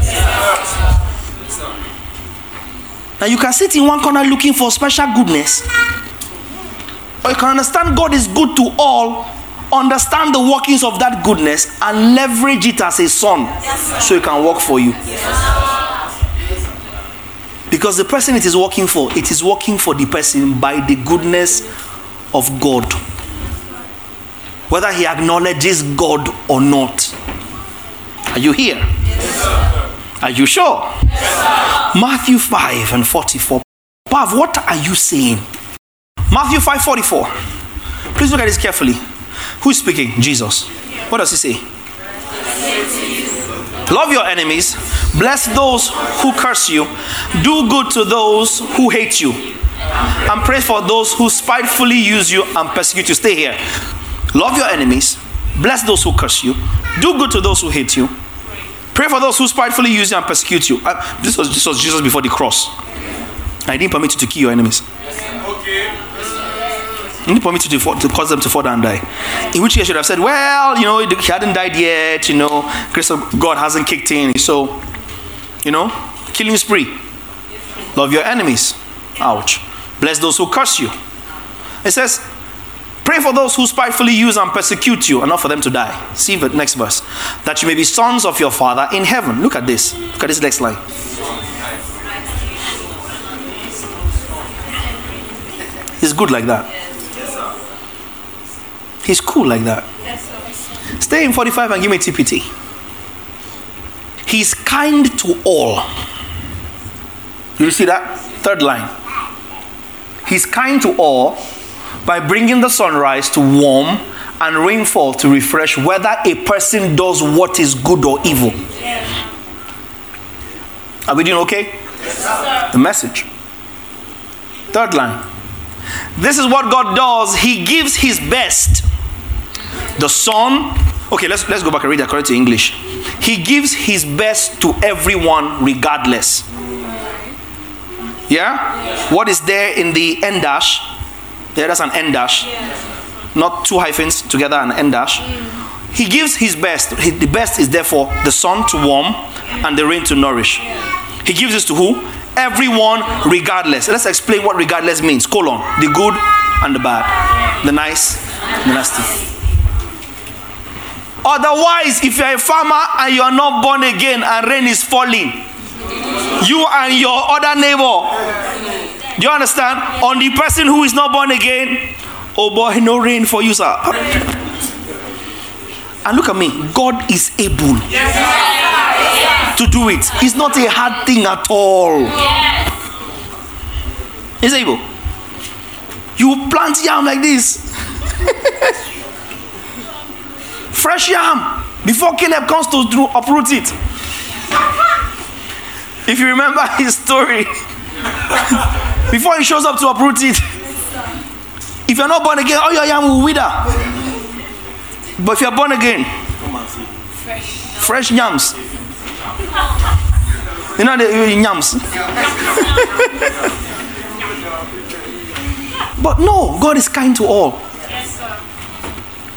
Now you can sit in one corner looking for special goodness. Or you can understand God is good to all, understand the workings of that goodness, and leverage it as a son so it can work for you. Because the person it is working for, it is working for the person by the goodness of God. Whether he acknowledges God or not. Are you here? Yes, Are you sure? Yes, Matthew 5 and 44. Pav, what are you saying? Matthew 5 44. Please look at this carefully. Who's speaking? Jesus. What does he say? Love your enemies, bless those who curse you, do good to those who hate you, and pray for those who spitefully use you and persecute you. Stay here. Love your enemies, bless those who curse you, do good to those who hate you, pray for those who spitefully use you and persecute you. Uh, this, was, this was Jesus before the cross. I didn't permit you to kill your enemies. You didn't permit you to, to cause them to fall down and die. In which case, I should have said, well, you know, he hadn't died yet, you know, grace of God hasn't kicked in. So, you know, killing spree. Love your enemies. Ouch. Bless those who curse you. It says, Pray for those who spitefully use and persecute you, and not for them to die. See the next verse. That you may be sons of your Father in heaven. Look at this. Look at this next line. He's good like that. He's cool like that. Stay in 45 and give me TPT. He's kind to all. You see that? Third line. He's kind to all by bringing the sunrise to warm and rainfall to refresh whether a person does what is good or evil. Are we doing okay? The message. Third line. This is what God does. He gives his best. The sun, okay, let's let's go back and read that according to English. He gives his best to everyone regardless. Yeah? What is there in the end dash? There, that's an end dash. Not two hyphens together, an end dash. He gives his best. The best is therefore the sun to warm and the rain to nourish. He gives this to who? Everyone, regardless. Let's explain what regardless means. Colon. The good and the bad. The nice, the nasty. Otherwise, if you're a farmer and you are not born again and rain is falling, you and your other neighbor do you understand? On the person who is not born again, oh boy, no rain for you, sir. And look at me, God is able to do it. It's not a hard thing at all. He's able. You plant yam like this. Fresh yam before Caleb comes to uproot it. If you remember his story, before he shows up to uproot it. If you're not born again, oh, all your yam will wither. But if you're born again, fresh, yams. You know the uh, yams. but no, God is kind to all.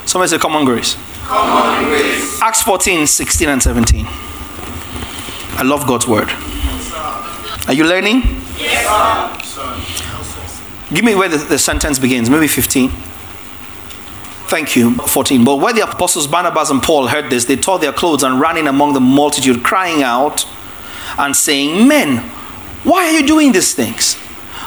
Somebody say, Common grace. Common grace. Acts 14, 16, and 17. I love God's word. Are you learning? Yes, Give me where the, the sentence begins, maybe 15. Thank you. 14. But when the apostles Barnabas and Paul heard this, they tore their clothes and ran in among the multitude, crying out and saying, Men, why are you doing these things?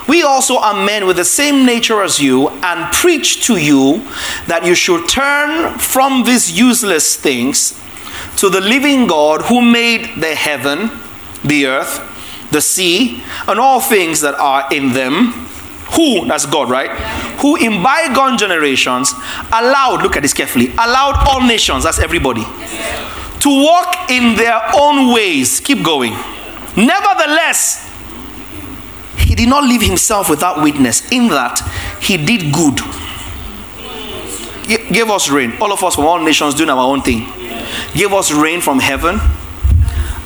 We also are men with the same nature as you, and preach to you that you should turn from these useless things to the living God who made the heaven, the earth, the sea, and all things that are in them. Who, that's God, right? Who in bygone generations allowed, look at this carefully, allowed all nations, that's everybody, to walk in their own ways. Keep going. Nevertheless, he did not leave himself without witness, in that he did good. G- gave us rain. All of us from all nations doing our own thing. Gave us rain from heaven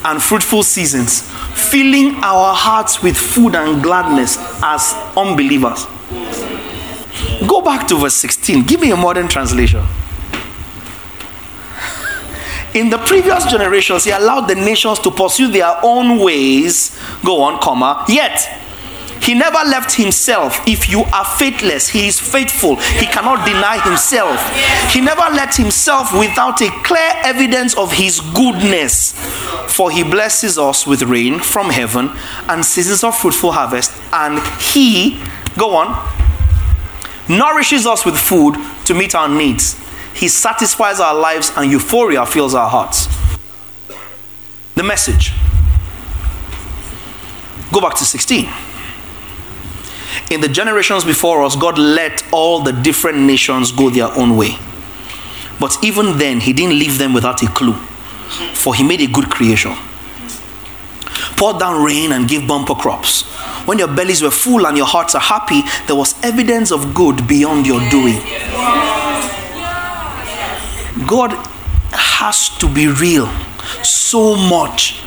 and fruitful seasons, filling our hearts with food and gladness as unbelievers. Go back to verse 16. Give me a modern translation. In the previous generations, he allowed the nations to pursue their own ways. Go on, comma. Yet, he never left himself. If you are faithless, he is faithful. He cannot deny himself. He never let himself without a clear evidence of his goodness. For he blesses us with rain from heaven and seasons of fruitful harvest. And he, go on, nourishes us with food to meet our needs. He satisfies our lives and euphoria fills our hearts. The message Go back to 16. In the generations before us, God let all the different nations go their own way. But even then, He didn't leave them without a clue, for He made a good creation. Pour down rain and give bumper crops. When your bellies were full and your hearts are happy, there was evidence of good beyond your doing. God has to be real so much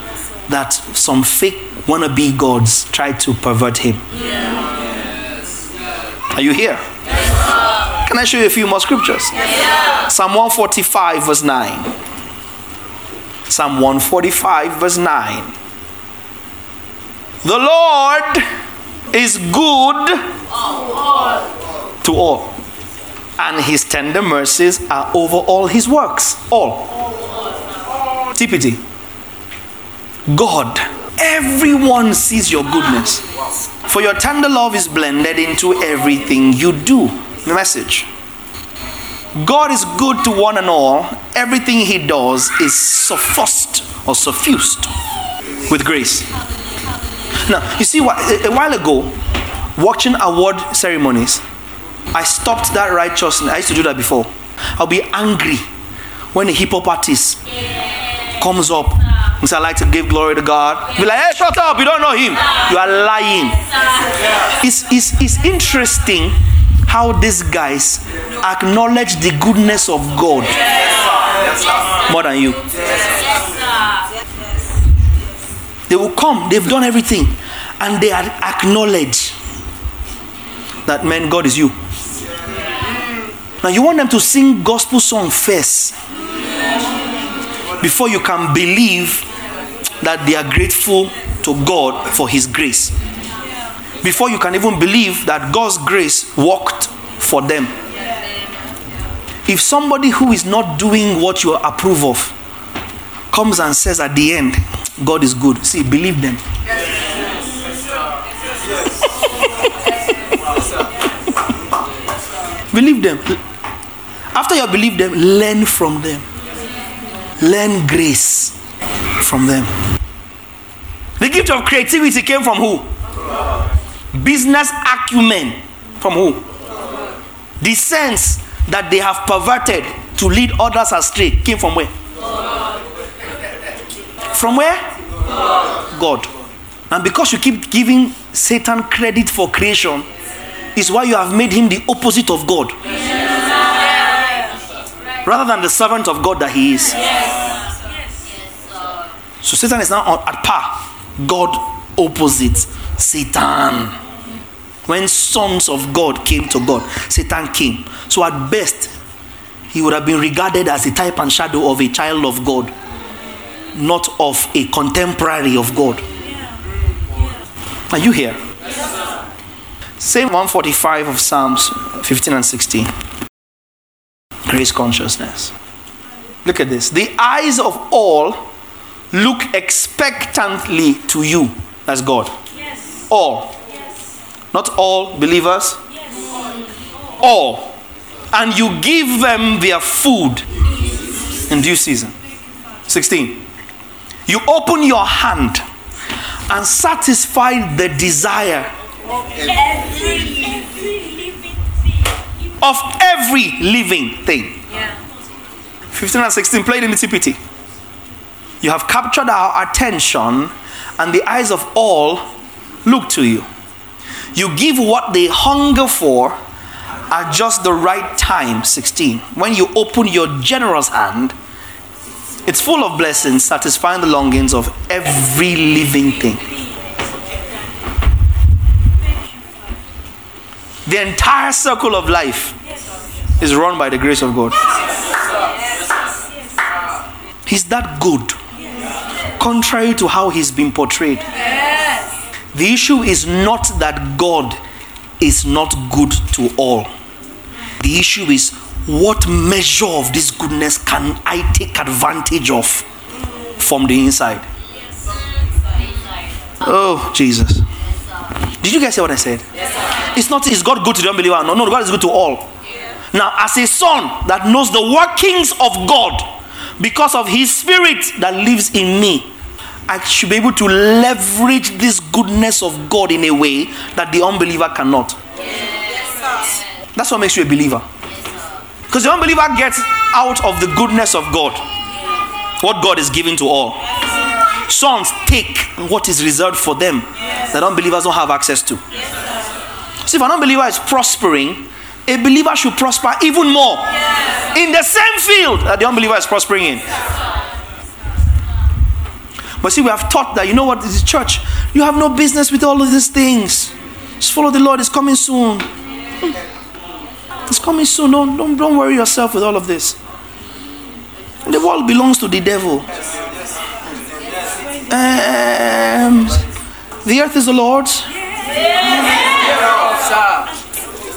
that some fake wannabe gods try to pervert him. Are you here? Can I show you a few more scriptures? Psalm 145, verse 9. Psalm 145, verse 9. The Lord is good to all, and his tender mercies are over all his works. All. TPT. God, everyone sees your goodness. For your tender love is blended into everything you do. The message. God is good to one and all. Everything he does is suffused or suffused with grace. Now, you see, a while ago, watching award ceremonies, I stopped that righteousness. I used to do that before. I'll be angry when a hip hop artist comes up and says, I like to give glory to God. Be like, hey, shut up, you don't know him. You are lying. It's, it's, it's interesting how these guys acknowledge the goodness of God more than you. They will come, they've done everything, and they acknowledge that, man, God is you. Now, you want them to sing gospel song first before you can believe that they are grateful to God for His grace. Before you can even believe that God's grace worked for them. If somebody who is not doing what you approve of comes and says at the end, God is good, see, believe them. believe them. After you believe them, learn from them. Learn grace from them. The gift of creativity came from who? Business acumen from who? The sense that they have perverted to lead others astray came from where? From where? God. And because you keep giving Satan credit for creation, is why you have made him the opposite of God. Rather than the servant of God that he is. So Satan is now at par. God opposite Satan. When sons of God came to God, Satan came. So at best, he would have been regarded as a type and shadow of a child of God, not of a contemporary of God. Are you here? Same 145 of Psalms 15 and 16. Grace consciousness. Look at this. The eyes of all look expectantly to you. That's God. Yes. All. Yes. Not all believers. Yes. All. And you give them their food in due season. 16. You open your hand and satisfy the desire Every living thing. of every living thing. Yeah. 15 and 16 played in the TPT. You have captured our attention, and the eyes of all look to you. You give what they hunger for at just the right time. 16. When you open your generous hand, it's full of blessings, satisfying the longings of every living thing. The entire circle of life is run by the grace of God. He's that good, contrary to how he's been portrayed. The issue is not that God is not good to all. The issue is what measure of this goodness can I take advantage of from the inside? Oh, Jesus. Did you guys hear what I said? It's not, is God good to the unbeliever? No, no, God is good to all. Now, as a son that knows the workings of God because of his spirit that lives in me, I should be able to leverage this goodness of God in a way that the unbeliever cannot. That's what makes you a believer. Because the unbeliever gets out of the goodness of God what God is giving to all. Sons take what is reserved for them that unbelievers don't have access to. See, if an unbeliever is prospering, a believer should prosper even more in the same field that the unbeliever is prospering in. But see, we have taught that you know what is church. You have no business with all of these things. Just follow the Lord. It's coming soon. It's coming soon. Don't, don't, don't worry yourself with all of this. The world belongs to the devil. Um, the earth is the Lord's.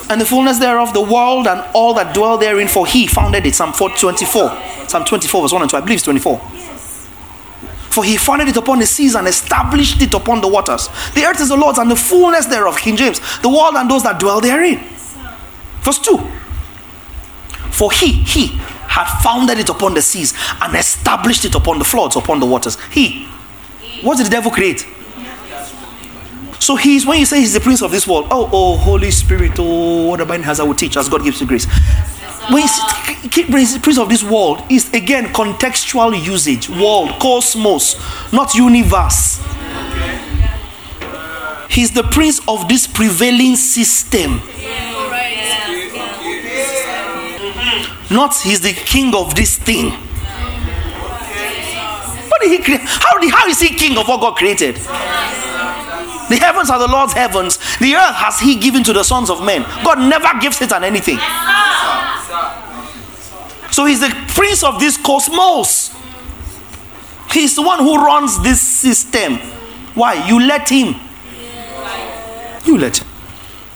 And the fullness thereof, the world and all that dwell therein, for he founded it. Psalm 24. Psalm 24, verse 1 and 2. I believe it's 24. For he founded it upon the seas and established it upon the waters. The earth is the Lord's and the fullness thereof, King James. The world and those that dwell therein. Verse 2. For he, he had founded it upon the seas and established it upon the floods, upon the waters. He. What did the devil create? So he's when you say he's the prince of this world, oh, oh, Holy Spirit, oh, what has I will teach as God gives you grace. When he's prince of this world, is again contextual usage, world, cosmos, not universe. He's the prince of this prevailing system. Not he's the king of this thing. What did he create? How, did, how is he king of what God created? The heavens are the Lord's heavens. The earth has He given to the sons of men. God never gives Satan anything. So He's the prince of this cosmos. He's the one who runs this system. Why? You let Him. You let Him.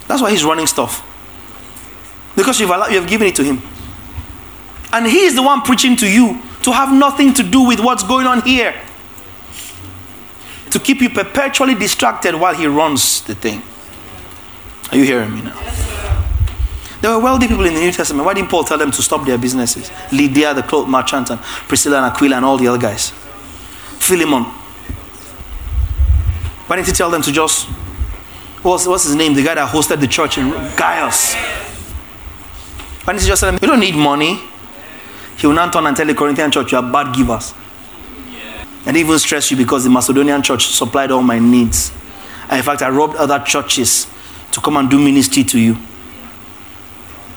That's why He's running stuff. Because you've, allowed, you've given it to Him. And He is the one preaching to you to have nothing to do with what's going on here to keep you perpetually distracted while he runs the thing. Are you hearing me now? There were wealthy people in the New Testament. Why didn't Paul tell them to stop their businesses? Lydia, the cloth merchant, and Priscilla and Aquila, and all the other guys. Philemon. Why didn't he tell them to just. What's, what's his name? The guy that hosted the church in Gaius. Why didn't he just tell them, You don't need money. He will not turn and tell the Corinthian church, You are bad givers. And even stress you because the Macedonian church supplied all my needs. And in fact, I robbed other churches to come and do ministry to you.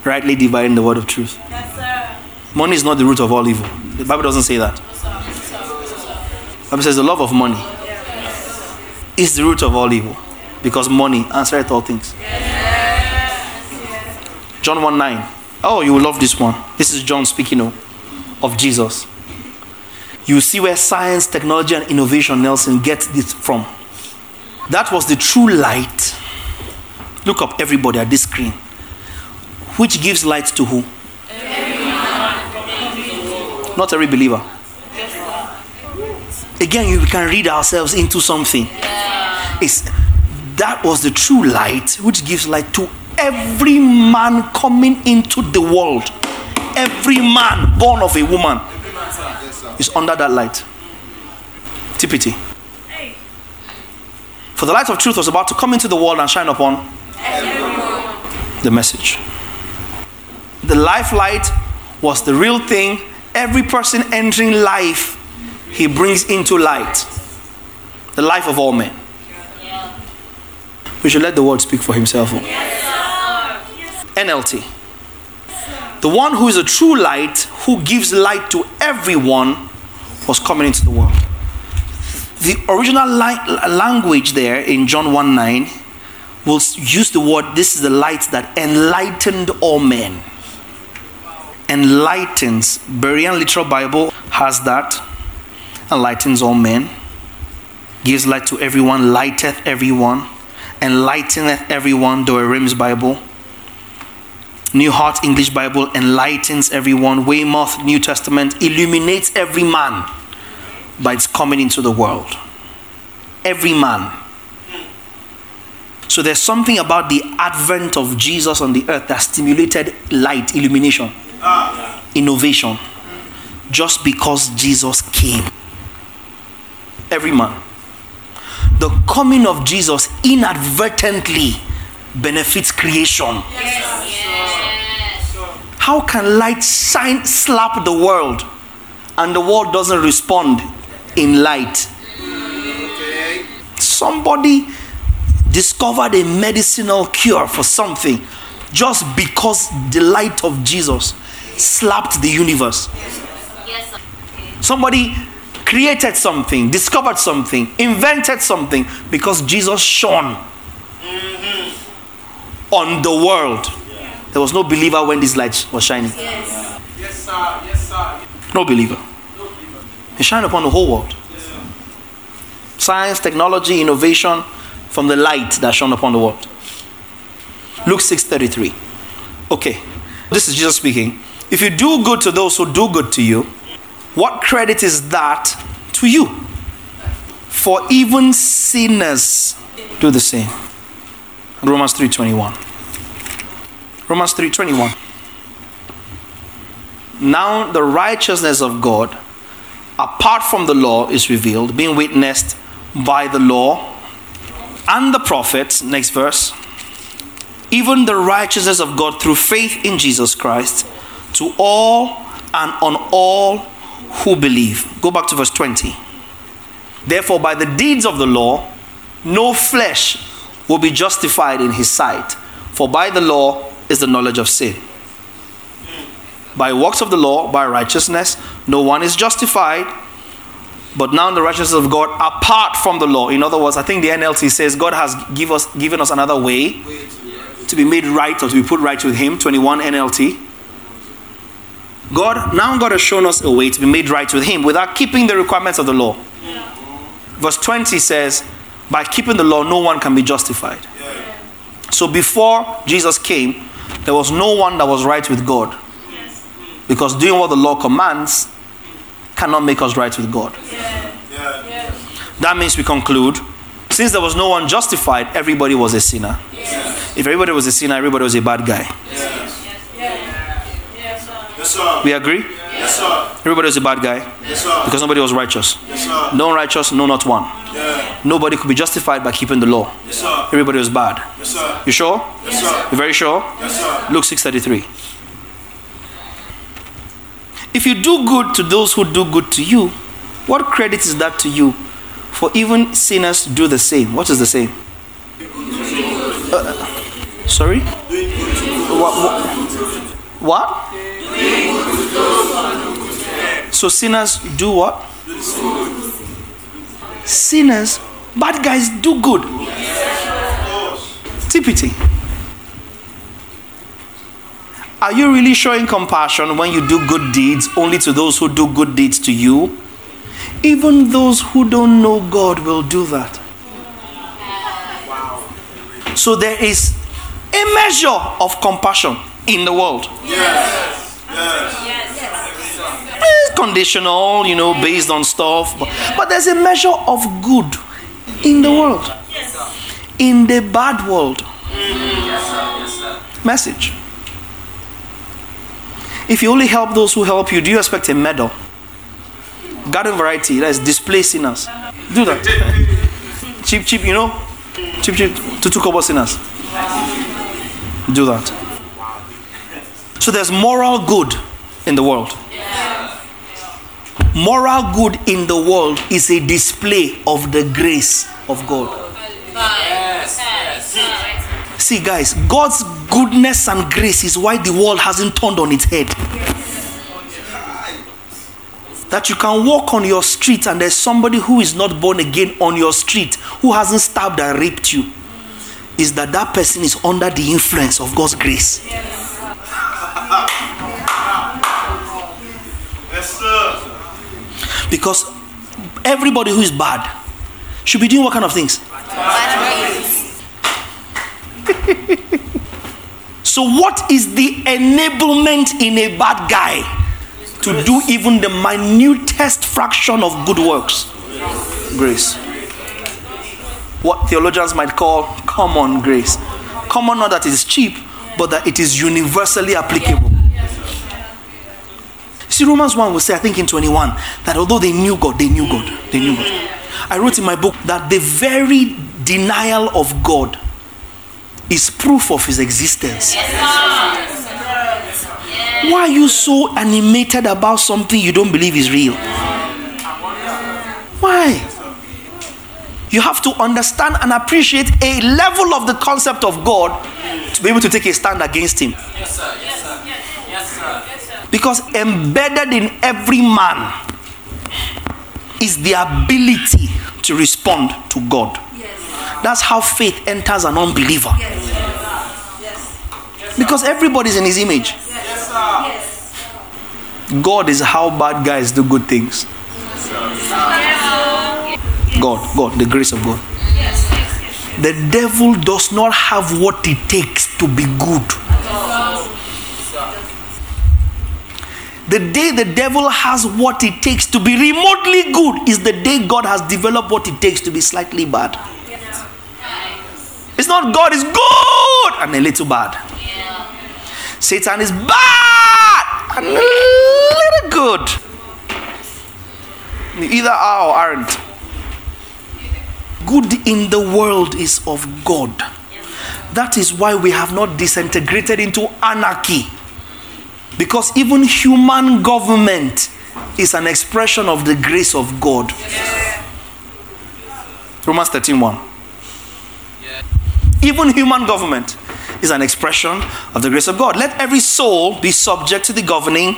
Rightly dividing the word of truth. Yes, money is not the root of all evil. The Bible doesn't say that. The Bible says the love of money is the root of all evil. Because money answereth all things. John 1 9. Oh, you will love this one. This is John speaking of, of Jesus you see where science, technology, and innovation, Nelson, get this from. That was the true light. Look up, everybody, at this screen. Which gives light to who? Not every believer. Again, you can read ourselves into something. It's, that was the true light which gives light to every man coming into the world. Every man born of a woman is under that light. TPT. For the light of truth was about to come into the world and shine upon the message. The life light was the real thing. Every person entering life, he brings into light. The life of all men. We should let the word speak for himself. NLT. The one who is a true light, who gives light to everyone, was coming into the world. The original language there in John 1 9 will use the word, this is the light that enlightened all men. Enlightens. Berean Literal Bible has that. Enlightens all men. Gives light to everyone, lighteth everyone, enlighteneth everyone. Douay-Rheims Bible New Heart English Bible enlightens everyone. Weymouth New Testament illuminates every man by its coming into the world. Every man. So there's something about the advent of Jesus on the earth that stimulated light, illumination, innovation, just because Jesus came. every man. The coming of Jesus inadvertently benefits creation. How can light slap the world, and the world doesn't respond in light? Somebody discovered a medicinal cure for something just because the light of Jesus slapped the universe. Somebody created something, discovered something, invented something because Jesus shone on the world. There was no believer when this light was shining. Yes, yes sir. Yes, sir. No believer. It shined upon the whole world. Science, technology, innovation from the light that shone upon the world. Luke 6:33. Okay. This is Jesus speaking. If you do good to those who do good to you, what credit is that to you? For even sinners do the same. Romans 3:21. Romans 3:21. Now the righteousness of God apart from the law is revealed, being witnessed by the law and the prophets. Next verse. Even the righteousness of God through faith in Jesus Christ to all and on all who believe. Go back to verse 20. Therefore, by the deeds of the law, no flesh will be justified in his sight, for by the law is the knowledge of sin. By works of the law, by righteousness, no one is justified. But now in the righteousness of God apart from the law. In other words, I think the NLT says God has give us, given us another way to be made right or to be put right with Him. 21 NLT. God, now God has shown us a way to be made right with Him without keeping the requirements of the law. Verse 20 says, by keeping the law, no one can be justified. So before Jesus came, there was no one that was right with God. Because doing what the law commands cannot make us right with God. That means we conclude since there was no one justified, everybody was a sinner. If everybody was a sinner, everybody was a bad guy. Yes, We agree? Yes, sir. Everybody was a bad guy Yes, sir. because nobody was righteous. Yes, sir. No righteous, no not one. Nobody could be justified by keeping the law. Yes, sir. Everybody was bad. Yes, sir. You sure? Yes, sir. You very sure? Yes, sir. Luke 6:33. If you do good to those who do good to you, what credit is that to you? For even sinners do the same. What is the same? Uh, sorry? What? What? what? So sinners do what? Sinners, bad guys do good. TPT. Are you really showing compassion when you do good deeds only to those who do good deeds to you? Even those who don't know God will do that. So there is a measure of compassion in the world. It's conditional, you know, based on stuff, but, but there's a measure of good in the world. In the bad world. Message. If you only help those who help you, do you expect a medal? Garden variety, that is display sinners. Do that. cheap, cheap, you know? Cheap, cheap, to two sinners. Do that. So there's moral good in the world. Moral good in the world is a display of the grace of God. See, guys, God's goodness and grace is why the world hasn't turned on its head. That you can walk on your street and there's somebody who is not born again on your street who hasn't stabbed and raped you. Is that that person is under the influence of God's grace? Because everybody who is bad should be doing what kind of things? So, what is the enablement in a bad guy to do even the minutest fraction of good works? Grace. What theologians might call common grace. Common, not that it is cheap, but that it is universally applicable. See, Romans 1 will say, I think in 21, that although they knew God, they knew God. They knew God. I wrote in my book that the very denial of God is proof of his existence. Why are you so animated about something you don't believe is real? Why? You have to understand and appreciate a level of the concept of God to be able to take a stand against him. Yes, sir. Yes, sir. Yes, sir. Because embedded in every man is the ability to respond to God. That's how faith enters an unbeliever. Because everybody's in his image. God is how bad guys do good things. God, God, the grace of God. Yes. The devil does not have what it takes to be good. The day the devil has what it takes to be remotely good is the day God has developed what it takes to be slightly bad. It's not God is good and a little bad. Satan is bad and a little good. Either are or aren't. Good in the world is of God. That is why we have not disintegrated into anarchy. Because even human government is an expression of the grace of God. Romans 13 1. Even human government is an expression of the grace of God. Let every soul be subject to the governing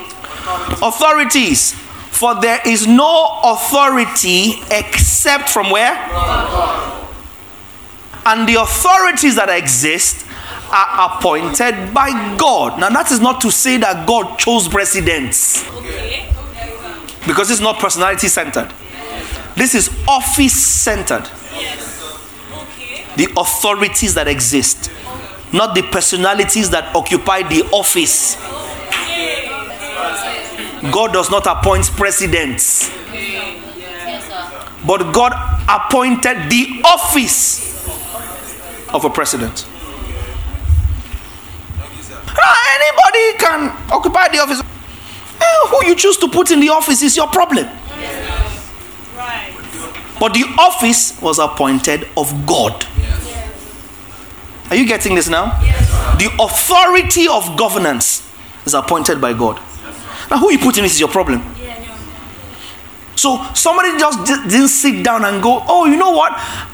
authorities. For there is no authority except from where? And the authorities that exist are appointed by God. Now, that is not to say that God chose presidents, because it's not personality centered. This is office centered. The authorities that exist, not the personalities that occupy the office. God does not appoint presidents, but God appointed the office of a president. Ah, Anybody can occupy the office. Eh, Who you choose to put in the office is your problem. But the office was appointed of God. Are you getting this now? The authority of governance is appointed by God. Now, who you put in this is your problem. So somebody just di- didn't sit down and go, oh, you know what?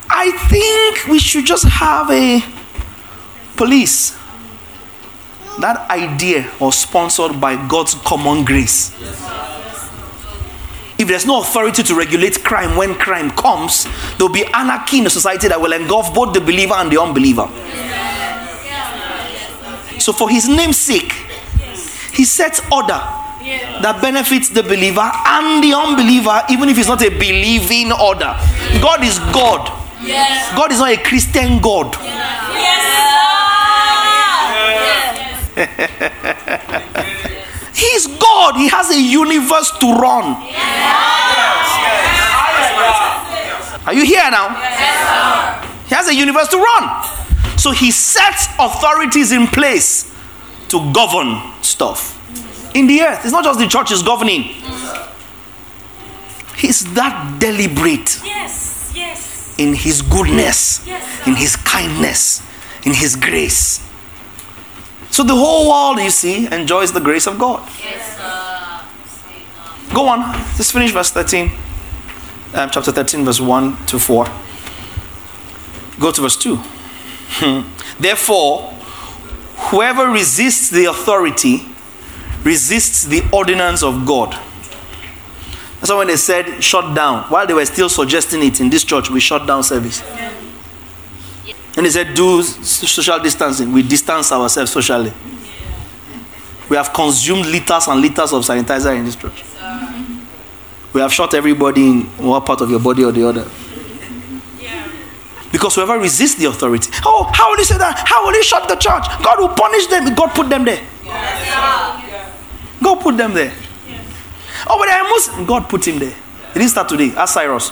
I think we should just have a police. That idea was sponsored by God's common grace. If there's no authority to regulate crime when crime comes, there'll be anarchy in a society that will engulf both the believer and the unbeliever. So, for his name's sake, he sets order that benefits the believer and the unbeliever, even if it's not a believing order. God is God. Yes. God is not a Christian God. He's God. He has a universe to run. Are you here now? He has a universe to run. So he sets authorities in place to govern stuff in the earth. It's not just the church is governing. He's that deliberate Yes, yes, in his goodness, Yes. in his kindness, in his grace. So the whole world, you see, enjoys the grace of God. Go on, let's finish verse 13. Um, chapter 13, verse 1 to 4. Go to verse 2. Therefore, whoever resists the authority resists the ordinance of God. That's why when they said shut down, while they were still suggesting it in this church, we shut down service. And they said do social distancing. We distance ourselves socially. We have consumed liters and liters of sanitizer in this church. We have shot everybody in one part of your body or the other. Because whoever resists the authority, oh, how will he say that? How will he shut the church? God will punish them. God put them there. God put them there. Oh, but I must. God put him there. It didn't start today. Ask Cyrus.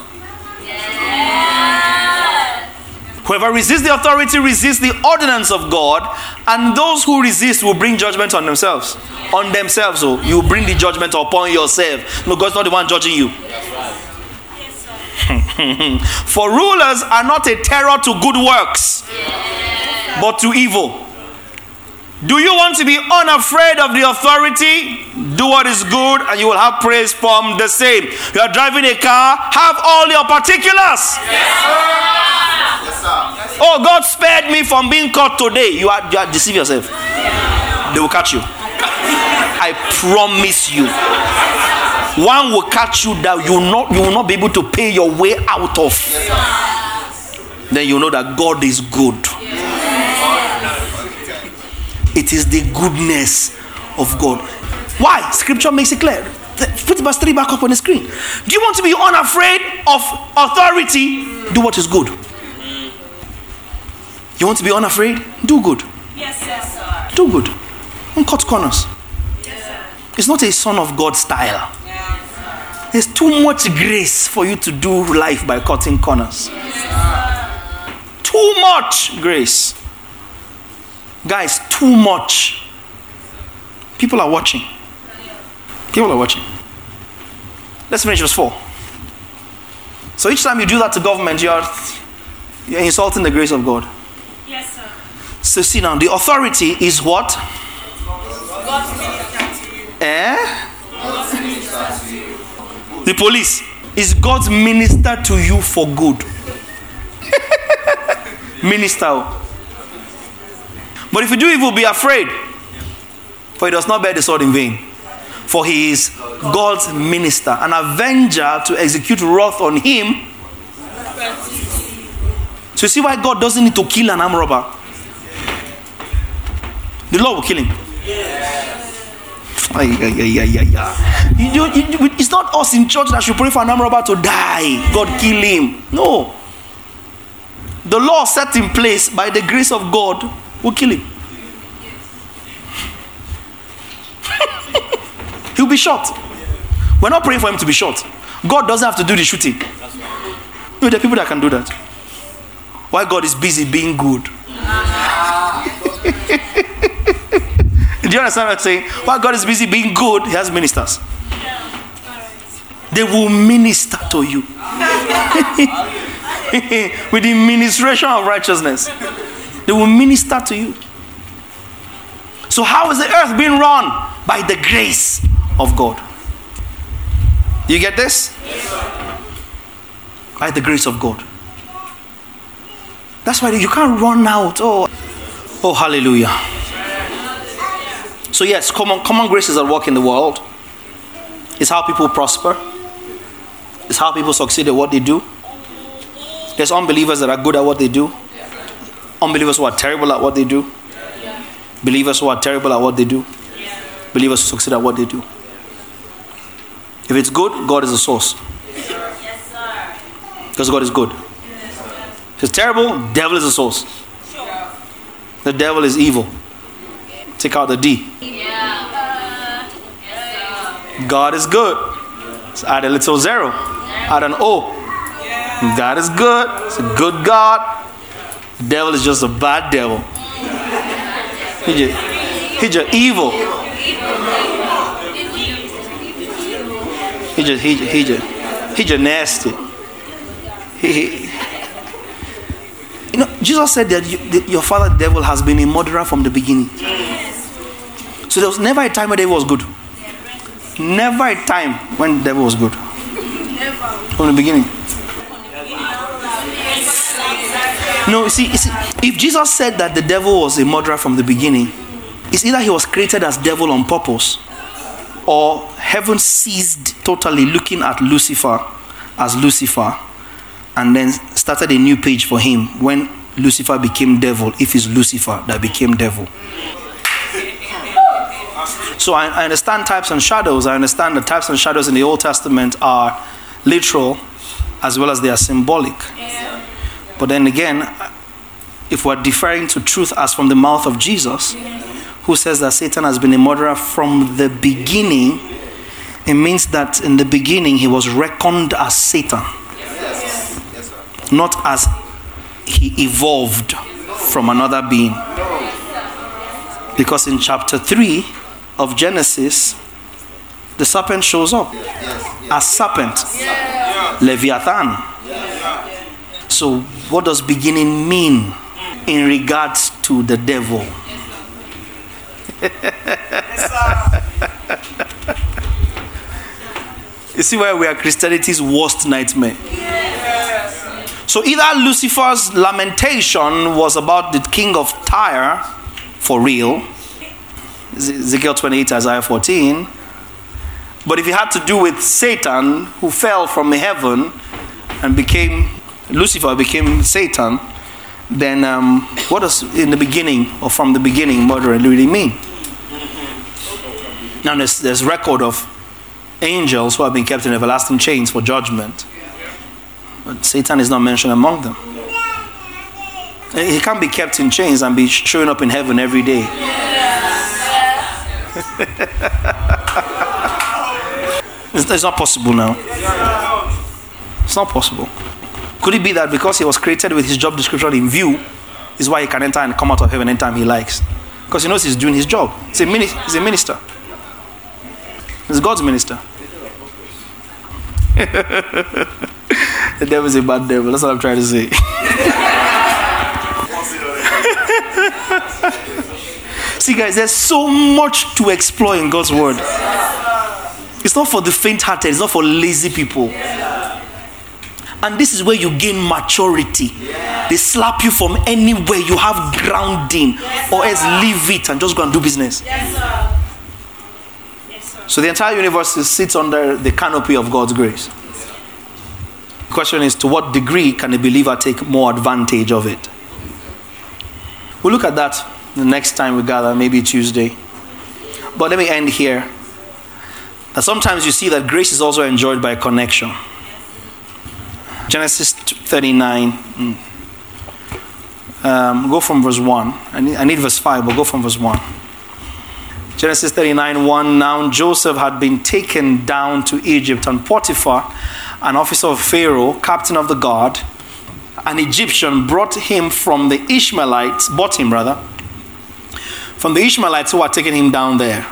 Whoever resists the authority resists the ordinance of God, and those who resist will bring judgment on themselves. On themselves, so you will bring the judgment upon yourself. No, God's not the one judging you. For rulers are not a terror to good works, but to evil. Do you want to be unafraid of the authority? Do what is good and you will have praise from the same. You are driving a car, have all your particulars. Oh, God spared me from being caught today. You are, you are deceive yourself. They will catch you. I promise you. One will catch you that you will not you will not be able to pay your way out of. Then you know that God is good. It is the goodness of God. Why? Scripture makes it clear. Put verse 3 back up on the screen. Do you want to be unafraid of authority? Do what is good. You want to be unafraid? Do good. Yes, sir. Do good. Don't cut corners. Yes, It's not a son of God style. Yes, There's too much grace for you to do life by cutting corners. Yes, Too much grace. Guys, too much. People are watching. People are watching. Let's finish verse 4. So each time you do that to government, you're, you're insulting the grace of God. Yes, sir. So see now, the authority is what? God's minister to you. Eh? The police is God's minister to you for good. minister. But if you do evil, be afraid, for he does not bear the sword in vain. For he is God's minister, an avenger to execute wrath on him. So you see why God doesn't need to kill an arm robber. The Lord will kill him. Ay, ay, ay, it's not us in church that should pray for an arm robber to die. God kill him. No. The law set in place by the grace of God will kill him. He'll be shot. We're not praying for him to be shot. God doesn't have to do the shooting. No, there are people that can do that. Why God is busy being good. Do you understand what I'm saying? Why God is busy being good, He has ministers. They will minister to you with the ministration of righteousness. They will minister to you. So, how is the earth being run? By the grace of God. You get this? By the grace of God. That's why you can't run out. Oh, oh, hallelujah. So yes, common common graces at work in the world. It's how people prosper. It's how people succeed at what they do. There's unbelievers that are good at what they do. Unbelievers who are terrible at what they do. Believers who are terrible at what they do. Believers who succeed at what they do. If it's good, God is the source. Yes. Because God is good. Yes, If it's terrible, devil is the source. Sure. The devil is evil. Take out the D. Yeah. God is good. So add a little zero. Add an O. God is good. It's a good God. The devil is just a bad devil. He just, he just evil. He just, he, just- he just, he just nasty. He, he, you know, Jesus said that you, that your father, the devil, has been a murderer from the beginning. So there was never a time when devil was good. Never a time when devil was good. From the beginning. No, see, see, if Jesus said that the devil was a murderer from the beginning, it's either he was created as devil on purpose, or heaven ceased totally looking at Lucifer as Lucifer, and then started a new page for him when Lucifer became devil, if it's Lucifer that became devil. So I, I understand types and shadows. I understand the types and shadows in the Old Testament are literal as well as they are symbolic. But then again, if we're deferring to truth as from the mouth of Jesus, who says that Satan has been a murderer from the beginning, it means that in the beginning he was reckoned as Satan, not as he evolved from another being. Because in chapter 3 of Genesis, the serpent shows up as serpent. Leviathan. So, what does beginning mean in regards to the devil? you see why we are Christianity's worst nightmare? So either Lucifer's lamentation was about the king of Tyre for real, Ezekiel 28, Isaiah 14. But if it had to do with Satan, who fell from heaven and became Lucifer, became Satan, then um, what does in the beginning or from the beginning murder really mean? Now there's, there's record of angels who have been kept in everlasting chains for judgment. But Satan is not mentioned among them. He can't be kept in chains and be showing up in heaven every day. it's, it's not possible now. It's not possible. Could it be that because he was created with his job description in view, is why he can enter and come out of heaven anytime he likes? Because he knows he's doing his job. He's a, mini- he's a minister. He's God's minister. the devil's a bad devil. That's what I'm trying to say. See, guys, there's so much to explore in God's word. It's not for the faint hearted, it's not for lazy people. And this is where you gain maturity. They slap you from anywhere you have grounding, or else leave it and just go and do business. So the entire universe sits under the canopy of God's grace. The question is to what degree can a believer take more advantage of it? We'll look at that the next time we gather, maybe Tuesday. But let me end here. That sometimes you see that grace is also enjoyed by connection. Genesis 39. Mm. Um, go from verse 1. I need, I need verse 5, but go from verse 1. Genesis 39 1. Now Joseph had been taken down to Egypt, and Potiphar, an officer of Pharaoh, captain of the guard, an Egyptian, brought him from the Ishmaelites, bought him rather, from the Ishmaelites who had taken him down there.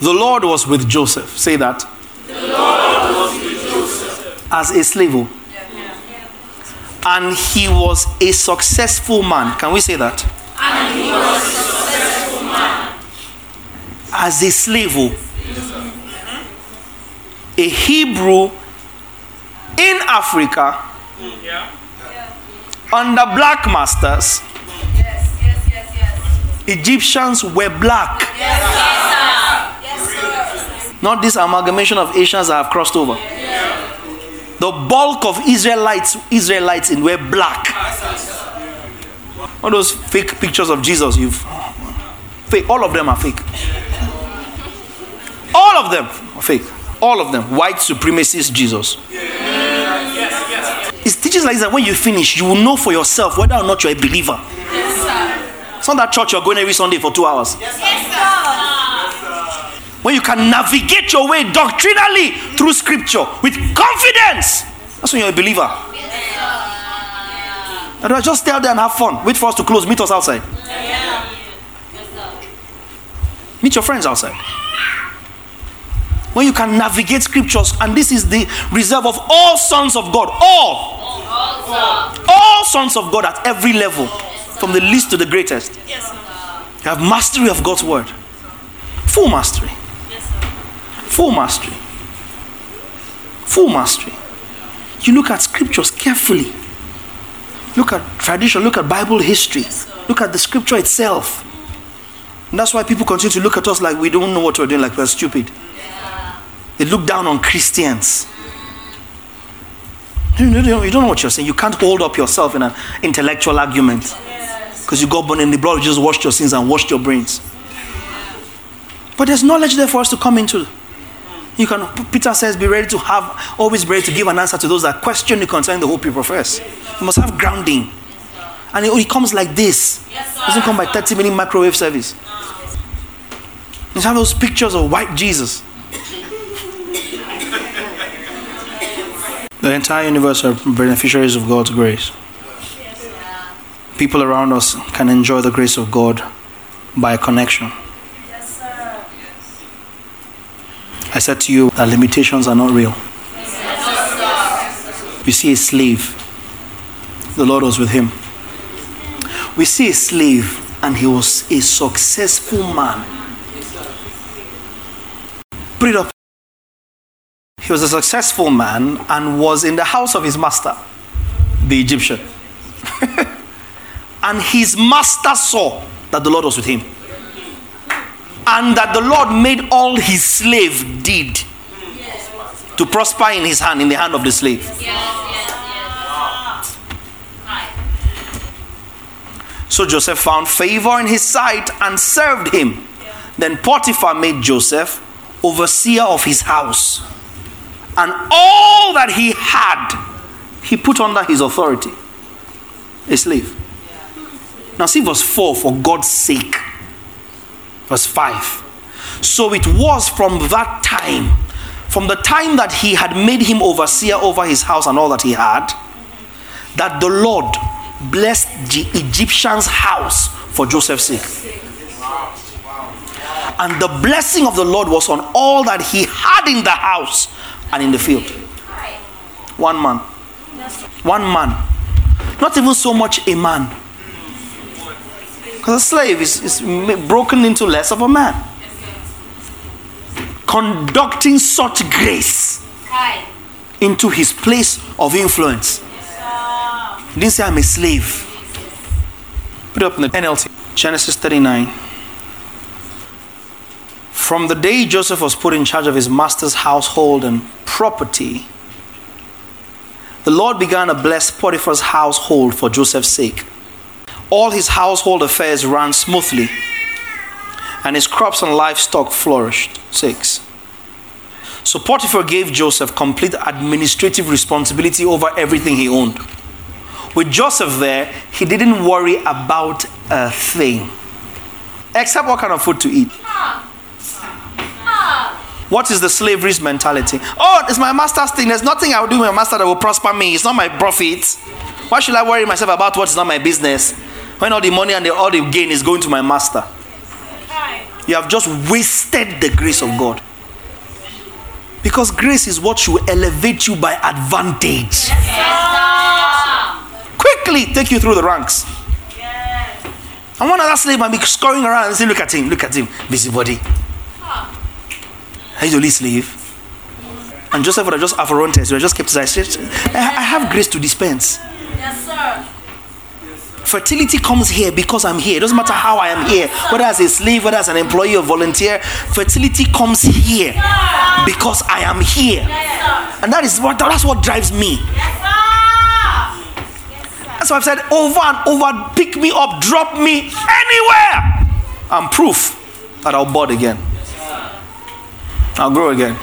The Lord was with Joseph. Say that. As a slave. And he was a successful man. Can we say that? And he was a successful man. As a slave. A Hebrew in Africa under black masters. Yes, yes. Egyptians were black. Yes, sir. Yes, sir. Not this amalgamation of Asians that have crossed over. The bulk of Israelites, Israelites in were black. All those fake pictures of Jesus, you've fake. All of them are fake. All of them are fake. All of them. White supremacist Jesus. It's teachings like that when you finish, you will know for yourself whether or not you're a believer. It's not that church you're going every Sunday for two hours. When you can navigate your way doctrinally through scripture with confidence, that's when you're a believer. Otherwise, just stay out there and have fun. Wait for us to close. Meet us outside. Meet your friends outside. When you can navigate scriptures, and this is the reserve of all sons of God, all, all sons of God at every level, from the least to the greatest. You have mastery of God's word, full mastery, full mastery, full mastery. You look at scriptures carefully. Look at tradition, look at Bible history, look at the scripture itself. And that's why people continue to look at us like we don't know what we're doing, like we're stupid. They look down on Christians. You don't know what you're saying. You can't hold up yourself in an intellectual argument because you got born in the blood, you just washed your sins and washed your brains. But there's knowledge there for us to come into. You can, Peter says, be ready to have, always ready to give an answer to those that question you concerning the hope you profess. You must have grounding. And it only comes like this. It doesn't come by 30 minute microwave service. You have those pictures of white Jesus. The entire universe are beneficiaries of God's grace. People around us can enjoy the grace of God by connection. I said to you that limitations are not real. We see a slave. The Lord was with him. We see a slave, and he was a successful man. Put it up. He was a successful man and was in the house of his master, the Egyptian. and his master saw that the Lord was with him. And that the Lord made all his slave did to prosper in his hand, in the hand of the slave. So Joseph found favor in his sight and served him. Then Potiphar made Joseph overseer of his house. And all that he had, he put under his authority. A slave. Now, see verse 4 for God's sake. Verse 5. So it was from that time, from the time that he had made him overseer over his house and all that he had, that the Lord blessed the Egyptian's house for Joseph's sake. And the blessing of the Lord was on all that he had in the house and in the field. One man. One man. Not even so much a man. Because a slave is, is broken into less of a man. Conducting such grace into his place of influence. He didn't say, I'm a slave. Put it up in the NLT. Genesis 39. From the day Joseph was put in charge of his master's household and property, the Lord began to bless Potiphar's household for Joseph's sake. All his household affairs ran smoothly, and his crops and livestock flourished. 6. So Potiphar gave Joseph complete administrative responsibility over everything he owned. With Joseph there, he didn't worry about a thing, except what kind of food to eat. What is the slavery's mentality? Oh, it's my master's thing. There's nothing I will do with my master that will prosper me. It's not my profit. Why should I worry myself about what is not my business when all the money and all the gain is going to my master? You have just wasted the grace of God. Because grace is what should elevate you by advantage. Quickly take you through the ranks. And one other slave might be scurrying around and say, Look at him, look at him, busybody. He's only slave. And Joseph would have just affronted, he just kept his eyes I have grace to dispense. Yes, sir. Fertility comes here because I'm here. It doesn't matter how I am here, whether as a slave, whether as an employee or volunteer. Fertility comes here because I am here, and that is what that's what drives me. That's why I've said over and over, pick me up, drop me anywhere. I'm proof that I'll bud again. I'll grow again.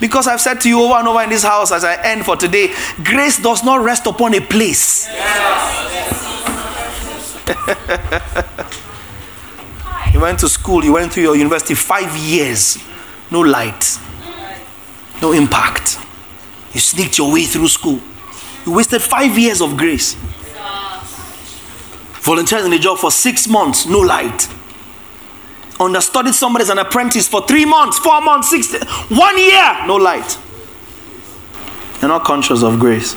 Because I've said to you over and over in this house as I end for today, grace does not rest upon a place. you went to school, you went to your university five years, no light, no impact. You sneaked your way through school. You wasted five years of grace. Volunteered in a job for six months, no light. Understudied somebody as an apprentice for three months, four months, six, one year, no light. You're not conscious of grace.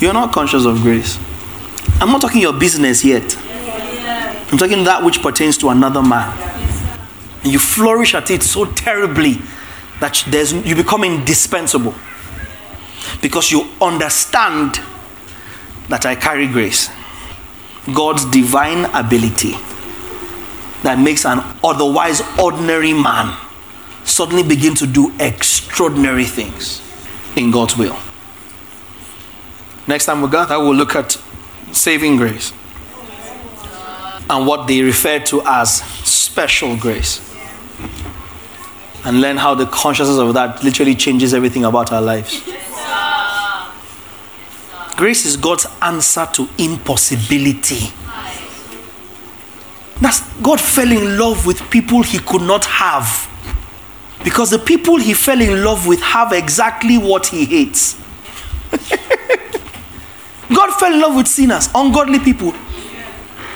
You're not conscious of grace. I'm not talking your business yet. I'm talking that which pertains to another man. And you flourish at it so terribly that there's, you become indispensable because you understand that I carry grace. God's divine ability that makes an otherwise ordinary man suddenly begin to do extraordinary things in God's will. Next time we gather, we'll look at saving grace and what they refer to as special grace. And learn how the consciousness of that literally changes everything about our lives. Grace is God's answer to impossibility. That's, God fell in love with people he could not have. Because the people he fell in love with have exactly what he hates. God fell in love with sinners, ungodly people.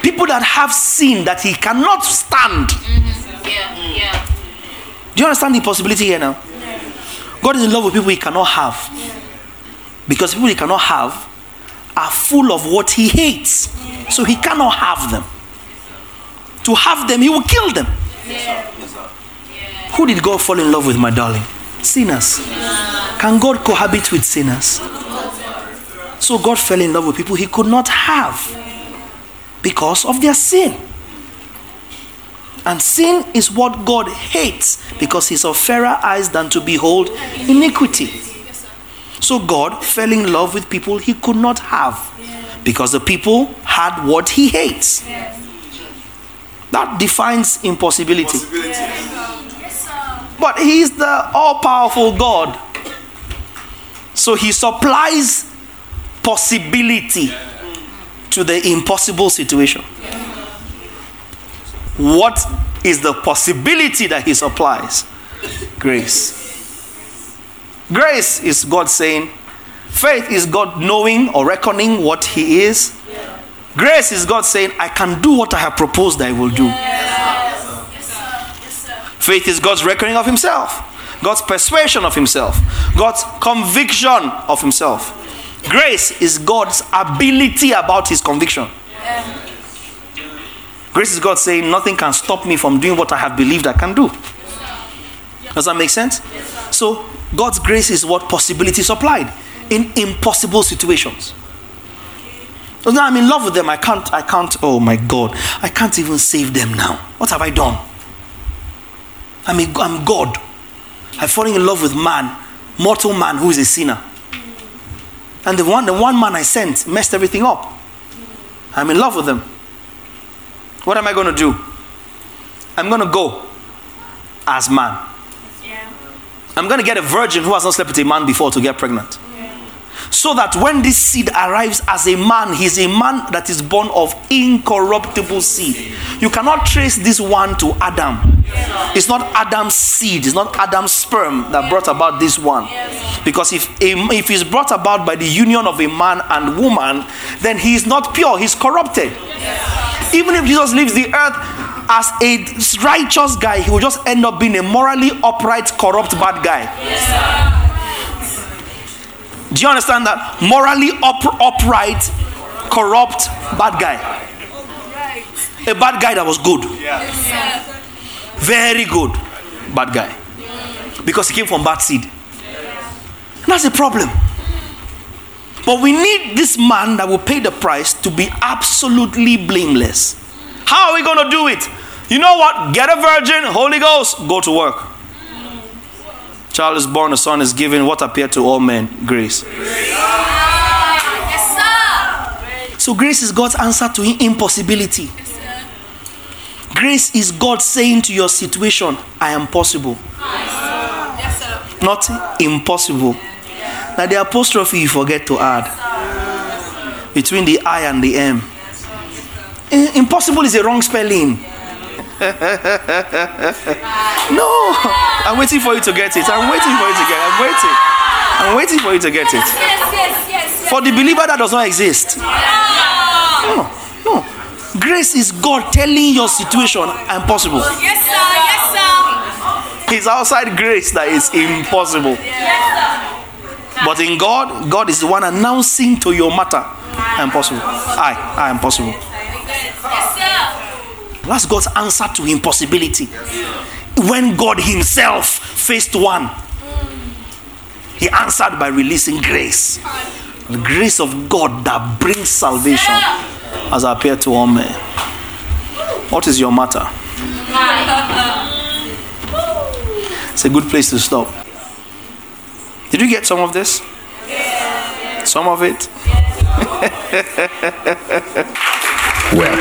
People that have sin that he cannot stand. Mm-hmm. Yeah, yeah. Do you understand the possibility here now? God is in love with people he cannot have. Because people he cannot have are full of what he hates. So he cannot have them. To have them, he will kill them. Who did God fall in love with, my darling? Sinners. Can God cohabit with sinners? So God fell in love with people he could not have because of their sin. And sin is what God hates because he's of fairer eyes than to behold iniquity. So God fell in love with people he could not have because the people had what he hates. That defines impossibility. But he's the all powerful God. So he supplies possibility to the impossible situation. What is the possibility that he supplies? Grace. Grace is God saying, faith is God knowing or reckoning what he is. Grace is God saying, I can do what I have proposed I will do. Faith is God's reckoning of himself, God's persuasion of himself, God's conviction of himself. Grace is God's ability about his conviction. Grace is God saying, Nothing can stop me from doing what I have believed I can do. Does that make sense? So, God's grace is what possibility supplied in impossible situations. Now I'm in love with them. I can't, I can't, oh my God, I can't even save them now. What have I done? I'm, a, I'm God. I've fallen in love with man, mortal man who is a sinner. And the one, the one man I sent messed everything up. I'm in love with them. What am I going to do? I'm going to go as man. I'm going to get a virgin who has not slept with a man before to get pregnant. So that when this seed arrives as a man, he's a man that is born of incorruptible seed. You cannot trace this one to Adam. It's not Adam's seed, it's not Adam's sperm that brought about this one. Because if, a, if he's brought about by the union of a man and woman, then he is not pure, he's corrupted. Even if Jesus leaves the earth as a righteous guy, he will just end up being a morally upright, corrupt, bad guy. Do you understand that? Morally up, upright, corrupt, bad guy. A bad guy that was good. Very good, bad guy. Because he came from bad seed. That's a problem. But we need this man that will pay the price to be absolutely blameless. How are we going to do it? You know what? Get a virgin, Holy Ghost, go to work. Child is born, a son is given. What appeared to all men? Grace. Yes, So grace is God's answer to impossibility. Grace is God saying to your situation, I am possible. Not impossible. Now the apostrophe you forget to add between the I and the M. Impossible is a wrong spelling. no, I'm waiting for you to get it. I'm waiting for you to get it. I'm waiting. I'm waiting for you to get it. For the believer, that does not exist. No, no. Grace is God telling your situation impossible. Yes, sir. Yes, sir. It's outside grace that is impossible. But in God, God is the one announcing to your matter, impossible. I, I am possible. Yes, sir. That's God's answer to impossibility. When God Himself faced one, He answered by releasing grace. The grace of God that brings salvation has appeared to all men. What is your matter? It's a good place to stop. Did you get some of this? Some of it? Well,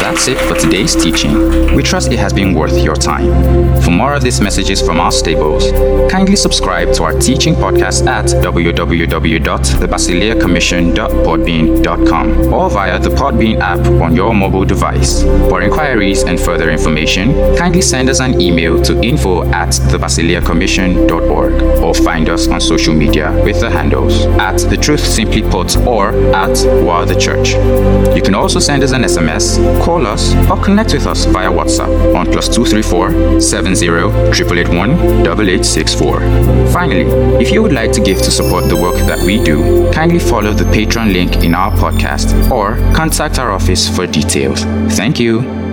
that's it for today's teaching. We trust it has been worth your time. For more of these messages from our stables, kindly subscribe to our teaching podcast at www.thebasileacommission.podbean.com or via the Podbean app on your mobile device. For inquiries and further information, kindly send us an email to info at thebasileacommission.org or find us on social media with the handles at The Truth Simply Put or at Wow the Church. You can also send us an an SMS, call us, or connect with us via WhatsApp on plus 234 70 881 8864. Finally, if you would like to give to support the work that we do, kindly follow the Patreon link in our podcast or contact our office for details. Thank you.